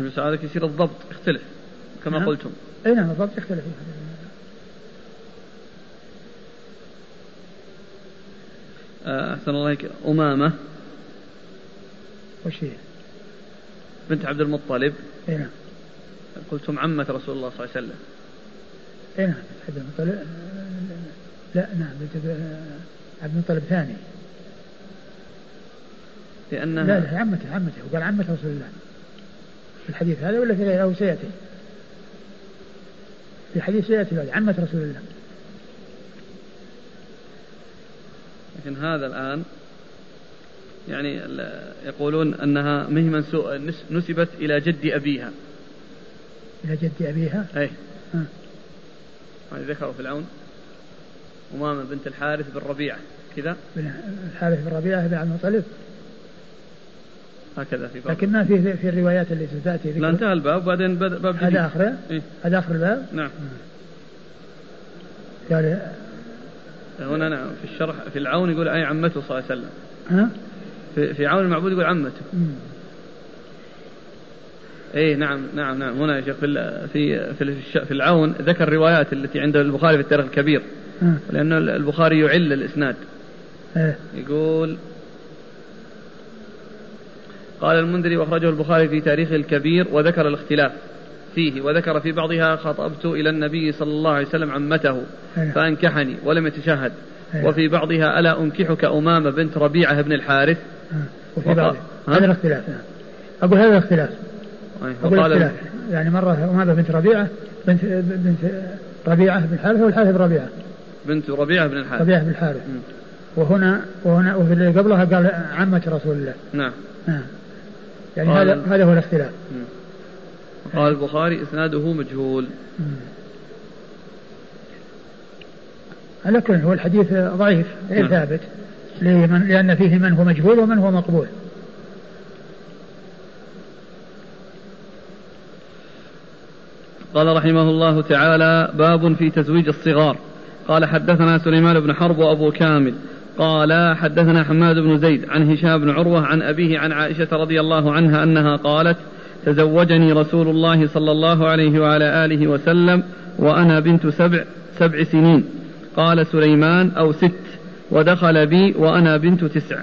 بس هذا يصير الضبط. يختلف كما نعم. قلتم. أي نعم الضبط يختلف آه، أحسن الله عليك. أمامة. وش هي؟ بنت عبد المطلب. أي نعم. قلتم عمة رسول الله صلى الله عليه وسلم. أي نعم عبد المطلب. لا نعم بنت عبد المطلب ثاني. لأنها لا لا عمته عمته وقال عمة رسول الله في الحديث هذا ولا في غيره؟ أو سيأتي. في حديث سيأتي بعد عمة رسول الله. لكن هذا الآن يعني يقولون أنها مهما نسبت إلى جد أبيها. إلى جد أبيها؟ أي. ذكروا في العون. أمامة بنت الحارث بن ربيعة. كذا؟ الحارث بن ربيعة بن عبد المطلب. هكذا في باب. لكن ما في في الروايات اللي ستاتي لا انتهى الباب وبعدين باب جديد. هذا اخره؟ إيه؟ هذا آخر الباب؟ نعم. قال هنا نعم في الشرح في العون يقول أي عمته صلى الله عليه وسلم. ها؟ في, في عون المعبود يقول عمته. اي نعم نعم نعم. هنا يا شيخ في في في, العون ذكر الروايات التي عند البخاري في التاريخ الكبير. لأن البخاري يعل الإسناد. إيه. يقول قال المنذري وأخرجه البخاري في تاريخه الكبير وذكر الاختلاف فيه وذكر في بعضها خطبت إلى النبي صلى الله عليه وسلم عمته إيه. فأنكحني ولم يتشهد. إيه. وفي بعضها ألا أنكحك أمامة بنت ربيعة بن الحارث؟ وفي بعض هذا الاختلاف. نعم أقول هذا الاختلاف. أقول الاختلاف. يعني مرة أمامة بنت ربيعة بنت بنت ربيعة بن الحارث والحارث بن ربيعة؟ بنت ربيعة بن الحارث. ربيعة بن الحارث. وهنا وهنا وفي اللي قبلها قال عمة رسول الله. نعم. نعم يعني هذا هذا هو الاختلاف. قال البخاري إسناده مجهول. على كل هو الحديث ضعيف غير نعم. ثابت. لمن لأن فيه من هو مجهول ومن هو مقبول. قال رحمه الله تعالى باب في تزويج الصغار. قال حدثنا سليمان بن حرب وأبو كامل. قال حدثنا حماد بن زيد عن هشام بن عروة عن أبيه عن عائشة رضي الله عنها أنها قالت تزوجني رسول الله صلى الله عليه وعلى آله وسلم وأنا بنت سبع سبع سنين. قال سليمان أو ست. ودخل بي وأنا بنت تسع.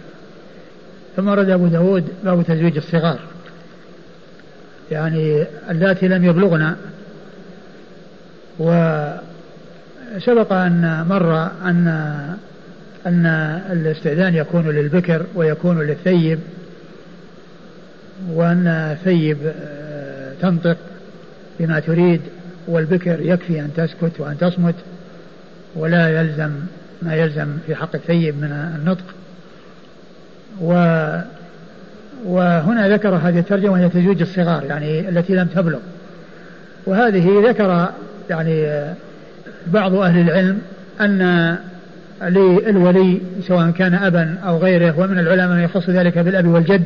ثم ورد أبو داود باب تزويج الصغار. يعني اللاتي لم يبلغن وسبق أن مر أن أن الاستئذان يكون للبكر ويكون للثيب وأن الثيب آه، تنطق بما تريد والبكر يكفي أن تسكت وأن تصمت ولا يلزم ما يلزم في حق الثيب من النطق. و وهنا ذكر هذه الترجمة وهي تزويج الصغار يعني التي لم تبلغ. وهذه ذكر يعني بعض أهل العلم أن للولي سواء كان أبا أو غيره ومن العلماء من يخص ذلك بالأب والجد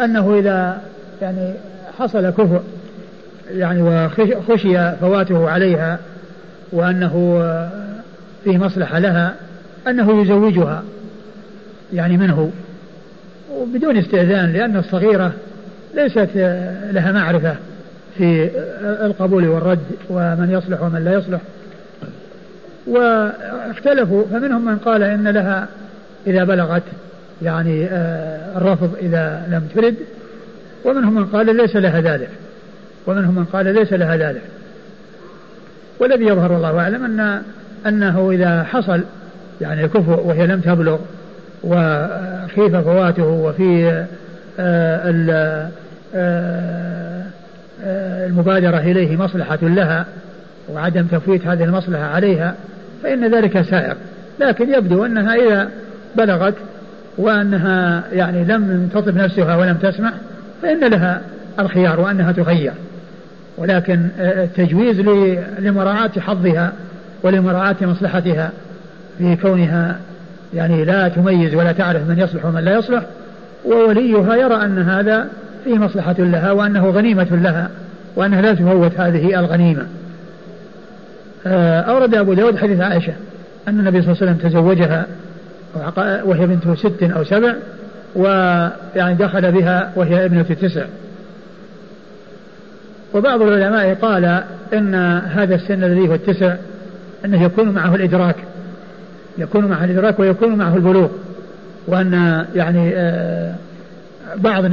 أنه إذا يعني حصل كفء يعني وخشي فواته عليها وأنه فيه مصلحة لها أنه يزوجها يعني منه وبدون استئذان لأن الصغيرة ليست لها معرفة في القبول والرد ومن يصلح ومن لا يصلح. واختلفوا فمنهم من قال إن لها إذا بلغت يعني آه، الرفض إذا لم ترد ومنهم من قال ليس لها ذلك ومنهم من قال ليس لها ذلك. والذي يظهر والله أعلم أن أنه إذا حصل يعني كفؤ وهي لم تبلغ وخيف فواته وفي آه، آه، المبادرة إليه مصلحة لها وعدم تفويت هذه المصلحة عليها فإن ذلك سائر لكن يبدو أنها إذا بلغت وأنها يعني لم تطب نفسها ولم تسمع فإن لها الخيار وأنها تخير ولكن التجويز لمراعاة حظها ولمراعاة مصلحتها في كونها يعني لا تميز ولا تعرف من يصلح ومن لا يصلح ووليها يرى أن هذا فيه مصلحة لها وأنه غنيمة لها وأنها لا تفوت هذه الغنيمة. آه، أورد أبو داود حديث عائشة أن النبي صلى الله عليه وسلم تزوجها وهي بنت ست أو سبع ويعني دخل بها وهي ابنة تسع. وبعض العلماء قال إن هذا السن الذي هو التسع أنه يكون معه الإدراك يكون معه الإدراك ويكون معه البلوغ وأن يعني آه، بعض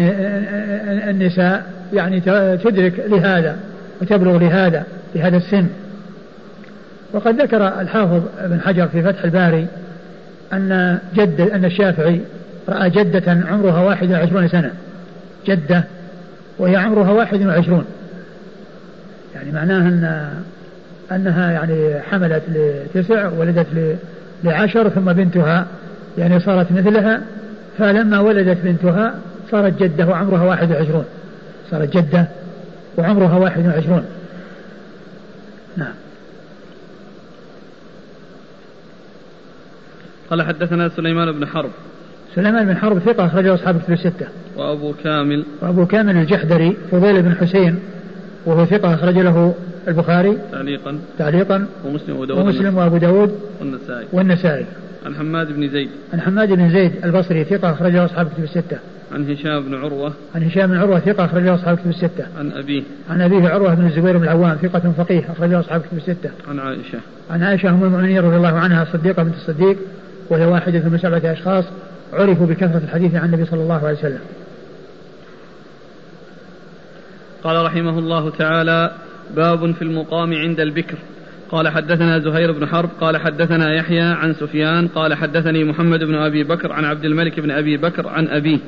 النساء يعني تدرك لهذا وتبلغ لهذا لهذا السن. وقد ذكر الحافظ ابن حجر في فتح الباري أن جد أن الشافعي رأى جدة عمرها واحد وعشرون سنة. جدة وهي عمرها واحد وعشرون. يعني معناه أن أنها يعني حملت لتسع ولدت لعشر ثم بنتها يعني صارت مثلها. فلما ولدت بنتها صارت جدة وعمرها واحد وعشرون. صارت جدة وعمرها واحد وعشرون. نعم. قال حدثنا سليمان بن حرب. سليمان بن حرب ثقة أخرجه أصحاب كتب الستة. وأبو كامل. وأبو كامل الجحدري فضيل بن حسين وهو ثقة أخرج له البخاري. تعليقا. تعليقا. ومسلم وأبو داود. ومسلم وأبو داود. والنسائي. والنسائي. عن حماد بن زيد. عن حماد بن زيد البصري ثقة أخرجه أصحاب كتب الستة. عن هشام بن عروة. عن هشام بن عروة ثقة أخرجه أصحاب كتب الستة. عن أبيه. عن أبيه عروة بن الزبير بن العوام ثقة فقيه أخرجه أصحاب كتب الستة. عن عائشة. عن عائشة أم المؤمنين رضي الله عنها الصديقة بنت الصديق. وهي واحدة من سبعة أشخاص عرفوا بكثرة الحديث عن النبي صلى الله عليه وسلم. قال رحمه الله تعالى باب في المقام عند البكر. قال حدثنا زهير بن حرب قال حدثنا يحيى عن سفيان قال حدثني محمد بن أبي بكر عن عبد الملك بن أبي بكر عن أبيه.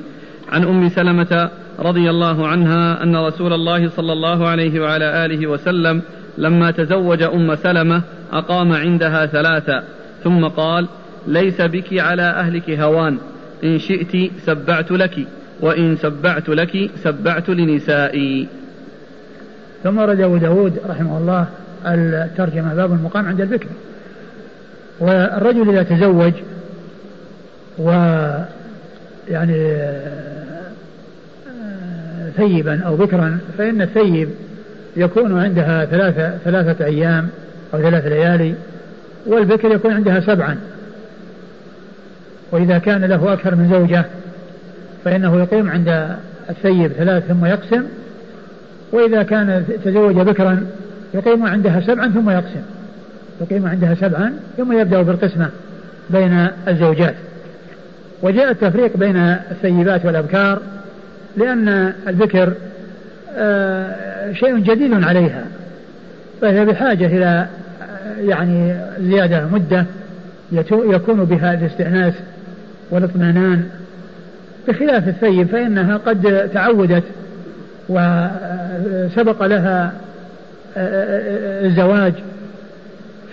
عن أم سلمة رضي الله عنها أن رسول الله صلى الله عليه وعلى آله وسلم لما تزوج أم سلمة أقام عندها ثلاثا ثم قال ليس بك على أهلك هوان. إن شئت سبعت لك وإن سبعت لك سبعت لنسائي. ثم ورد أبو داود رحمه الله الترجمة باب المقام عند البكر. والرجل إذا تزوج و يعني ثيبا أو بكرا فإن الثيب يكون عندها ثلاثة ثلاثة أيام أو ثلاث ليالي والبكر يكون عندها سبعا. وإذا كان له أكثر من زوجة فإنه يقيم عند الثيب ثلاث ثم يقسم وإذا كان تزوج بكرا يقيم عندها سبعا ثم يقسم يقيم عندها سبعا ثم يبدأ بالقسمة بين الزوجات. وجاء التفريق بين الثيبات والأبكار لأن البكر آه، شيء جديد عليها فهي بحاجة إلى آه، يعني زيادة مدة يكون بها الاستئناس والاطمئنان بخلاف الثيب فإنها قد تعودت وسبق لها الزواج.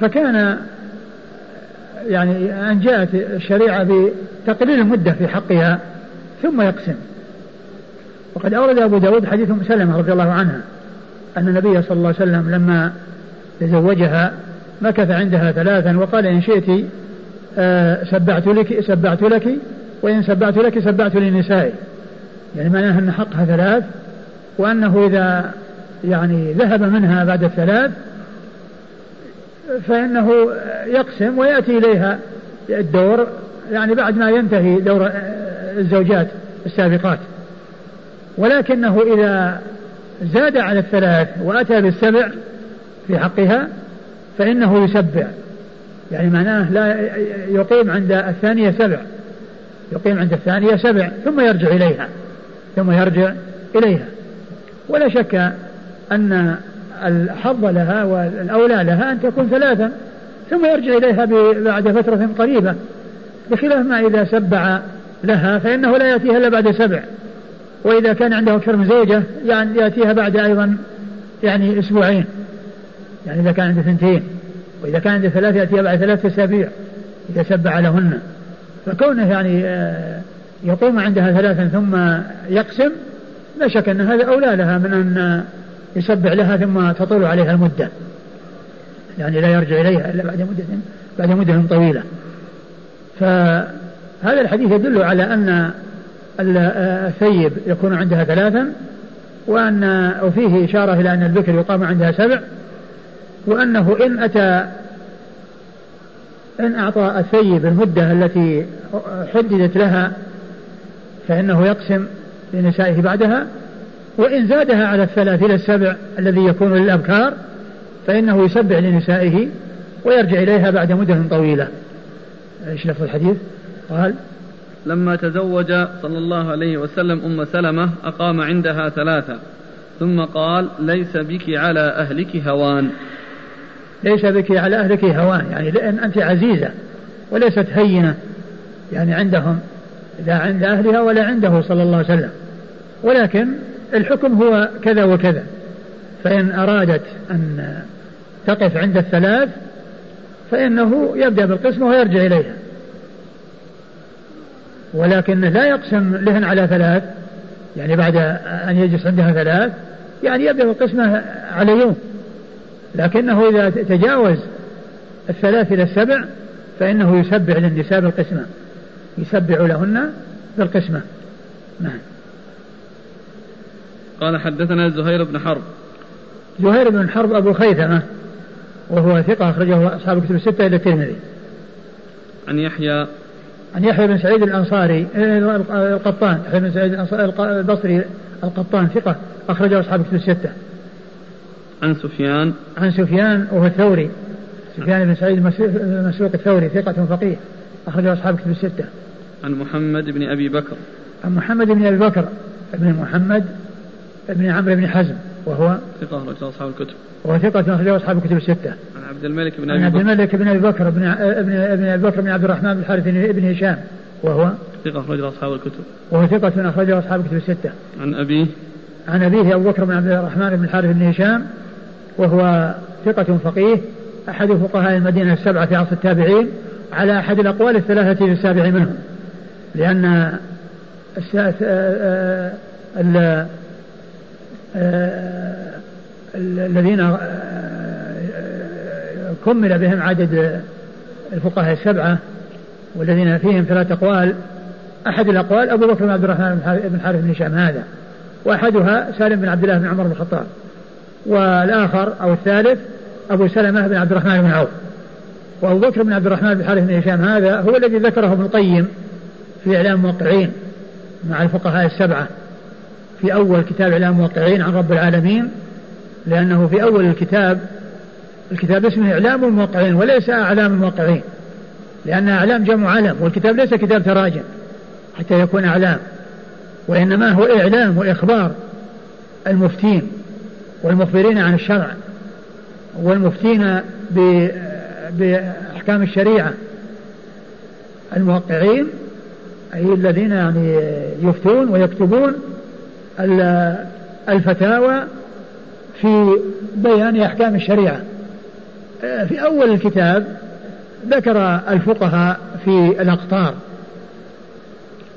فكان يعني أن جاءت الشريعة بتقليل المدة في حقها ثم يقسم. وقد أورد أبو داود حديث أم سلمة رضي الله عنها أن النبي صلى الله عليه وسلم لما تزوجها مكث عندها ثلاثا وقال إن شئت سبعت لك سبعت لك وإن سبعت لك سبعت لنسائي يعني معناها أن حقها ثلاث وأنه إذا يعني ذهب منها بعد الثلاث فإنه يقسم ويأتي إليها الدور يعني بعد ما ينتهي دور آه، الزوجات السابقات. ولكنه إذا زاد على الثلاث وأتى بالسبع في حقها فإنه يسبع. يعني معناه لا يقيم عند الثانية سبع. يقيم عند الثانية سبع ثم يرجع إليها ثم يرجع إليها. ولا شك أن الحظ لها والأولى لها أن تكون ثلاثا ثم يرجع إليها بعد فترة قريبة. بخلاف ما إذا سبع لها فإنه لا يأتيها إلا بعد سبع. وإذا كان عنده أكثر من زوجة يعني يأتيها بعد أيضا يعني أسبوعين. يعني إذا كان عنده ثنتين. وإذا كان عنده ثلاث يأتيها بعد ثلاثة أسابيع سبع لهن. فكونه يعني آه، يقوم عندها ثلاثا ثم يقسم لا شك أن هذا أولى لها من أن يسبع لها ثم تطول عليها المدة. يعني لا يرجع إليها إلا بعد مدة بعد مدة طويلة. فهذا الحديث يدل على أن الثيب يكون عندها ثلاثا وأن وفيه إشارة إلى أن البكر يقام عندها سبع. وأنه إن أتى إن أعطى الثيب المدة التي حددت لها فإنه يقسم لنسائه بعدها وإن زادها على الثلاث إلى السبع الذي يكون للأبكار فإنه يسبع لنسائه ويرجع إليها بعد مدة طويلة إيش لفظ الحديث؟ قال لما تزوج صلى الله عليه وسلم أم سلمة أقام عندها ثلاثة ثم قال ليس بك على أهلك هوان ليس بك على أهلك هوان يعني لأن أنت عزيزة وليست هينة يعني عندهم لا عند أهلها ولا عنده صلى الله عليه وسلم. ولكن الحكم هو كذا وكذا. فإن أرادت أن تقف عند الثلاث فإنه يبدأ بالقسمة ويرجع إليها. ولكن لا يقسم لهن على ثلاث يعني بعد أن يجلس عندها ثلاث يعني يبدأ القسمة على يوم. لكنه إذا تجاوز الثلاث إلى السبع فإنه يسبع للنساء بالقسمة يسبع لهن بالقسمة. نعم. قال حدثنا زهير بن حرب. زهير بن حرب أبو خيثمة وهو ثقة أخرجه أصحاب الكتب الستة إلى الترمذي. عن يحيى. عن يحيى بن سعيد الأنصاري القطان يحيى بن سعيد البصري القطان ثقة أخرجه أصحاب الكتب الستة. عن سفيان. عن سفيان وهو الثوري. سفيان بن سعيد مسروق الثوري ثقة فقيه أخرجه أصحاب الكتب الستة. عن محمد بن أبي بكر. عن محمد بن أبي بكر بن محمد بن عمرو بن حزم وهو ثقة أخرجه أصحاب الكتب. وهو ثقة أخرجه أصحاب الكتب الستة. عن عبد الملك بن أبي بكر. عن عبد الملك بن أبي بكر بن ابن ابن أبي بكر بن عبد الرحمن بن الحارث بن هشام وهو ثقة أخرجه أصحاب الكتب. وهو ثقة أخرجه أصحاب الكتب الستة. عن أبيه. عن أبيه أبو بكر بن عبد الرحمن بن الحارث بن هشام وهو ثقة فقيه أحد فقهاء المدينة السبعة في عصر التابعين على أحد الأقوال الثلاثة السابع منهم. لأن الذين كمل بهم عدد الفقهاء السبعة والذين فيهم ثلاث أقوال أحد الأقوال أبو بكر بن عبد الرحمن بن حارث بن هشام هذا وأحدها سالم بن عبد الله بن عمر بن الخطاب. والآخر أو الثالث أبو سلمة بن عبد الرحمن بن عوف. وأبو بكر بن عبد الرحمن بن حارث بن هشام هذا هو الذي ذكره ابن القيم في إعلام الموقعين مع الفقهاء السبعة. في أول كتاب إعلام الموقعين عن رب العالمين لأنه في أول الكتاب الكتاب اسمه إعلام الموقعين وليس أعلام الموقعين لأن أعلام جمع علم والكتاب ليس كتاب تراجم حتى يكون أعلام وإنما هو إعلام وإخبار المفتين. والمخبرين عن الشرع والمفتين بأحكام الشريعة. الموقعين أي الذين يعني يفتون ويكتبون الفتاوى في بيان أحكام الشريعة. في أول الكتاب ذكر الفقهاء في الأقطار.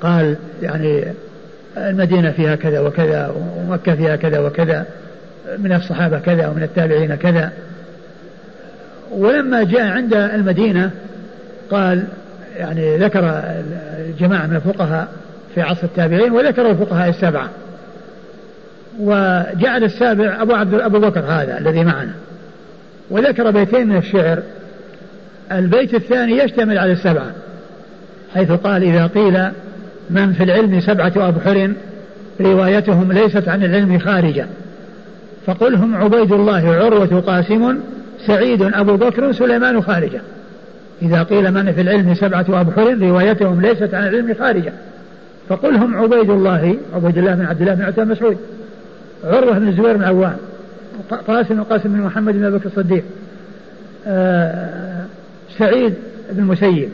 قال يعني المدينة فيها كذا وكذا ومكة فيها كذا وكذا. من الصحابة كذا ومن التابعين كذا. ولما جاء عند المدينة قال يعني ذكر جماعة من الفقهاء في عصر التابعين وذكر الفقهاء السبعة. وجعل السابع أبو عبد أبو بكر هذا الذي معنا. وذكر بيتين من الشعر. البيت الثاني يشتمل على السبعة حيث قال إذا قيل من في العلم سبعة أبحر روايتهم ليست عن العلم خارجة. فقل هم عبيد الله عروة قاسم سعيد أبو بكر سليمان خارجة. إذا قيل من في العلم سبعة أبحر روايتهم ليست عن العلم خارجة. فقل هم عبيد الله عبيد الله بن عبد الله بن عتاب مسعود. عروة بن الزبير بن عوام. قاسم وقاسم بن محمد بن بكر الصديق. آه سعيد بن المسيب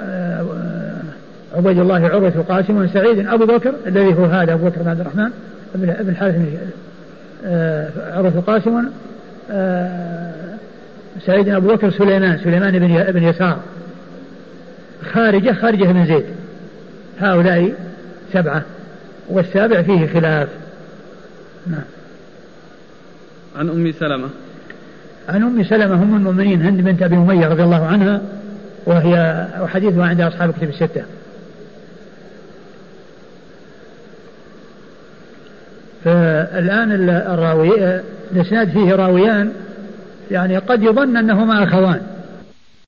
آه عبيد الله عروة قاسم سعيد أبو بكر الذي هو هذا أبو بكر بن عبد الرحمن بن الحارث عروة قاسم آه سعيد أبو بكر سليمان سليمان بن بن يسار. خارجة خارجة بن زيد. هؤلاء سبعة والسابع فيه خلاف. نعم. عن أم سلمة. عن أم سلمة أم المؤمنين هند بنت أبي أمية رضي الله عنها وهي وحديثها عند أصحاب الكتب الستة. فالآن الراوي الإسناد فيه راويان يعني قد يظن أنهما أخوان.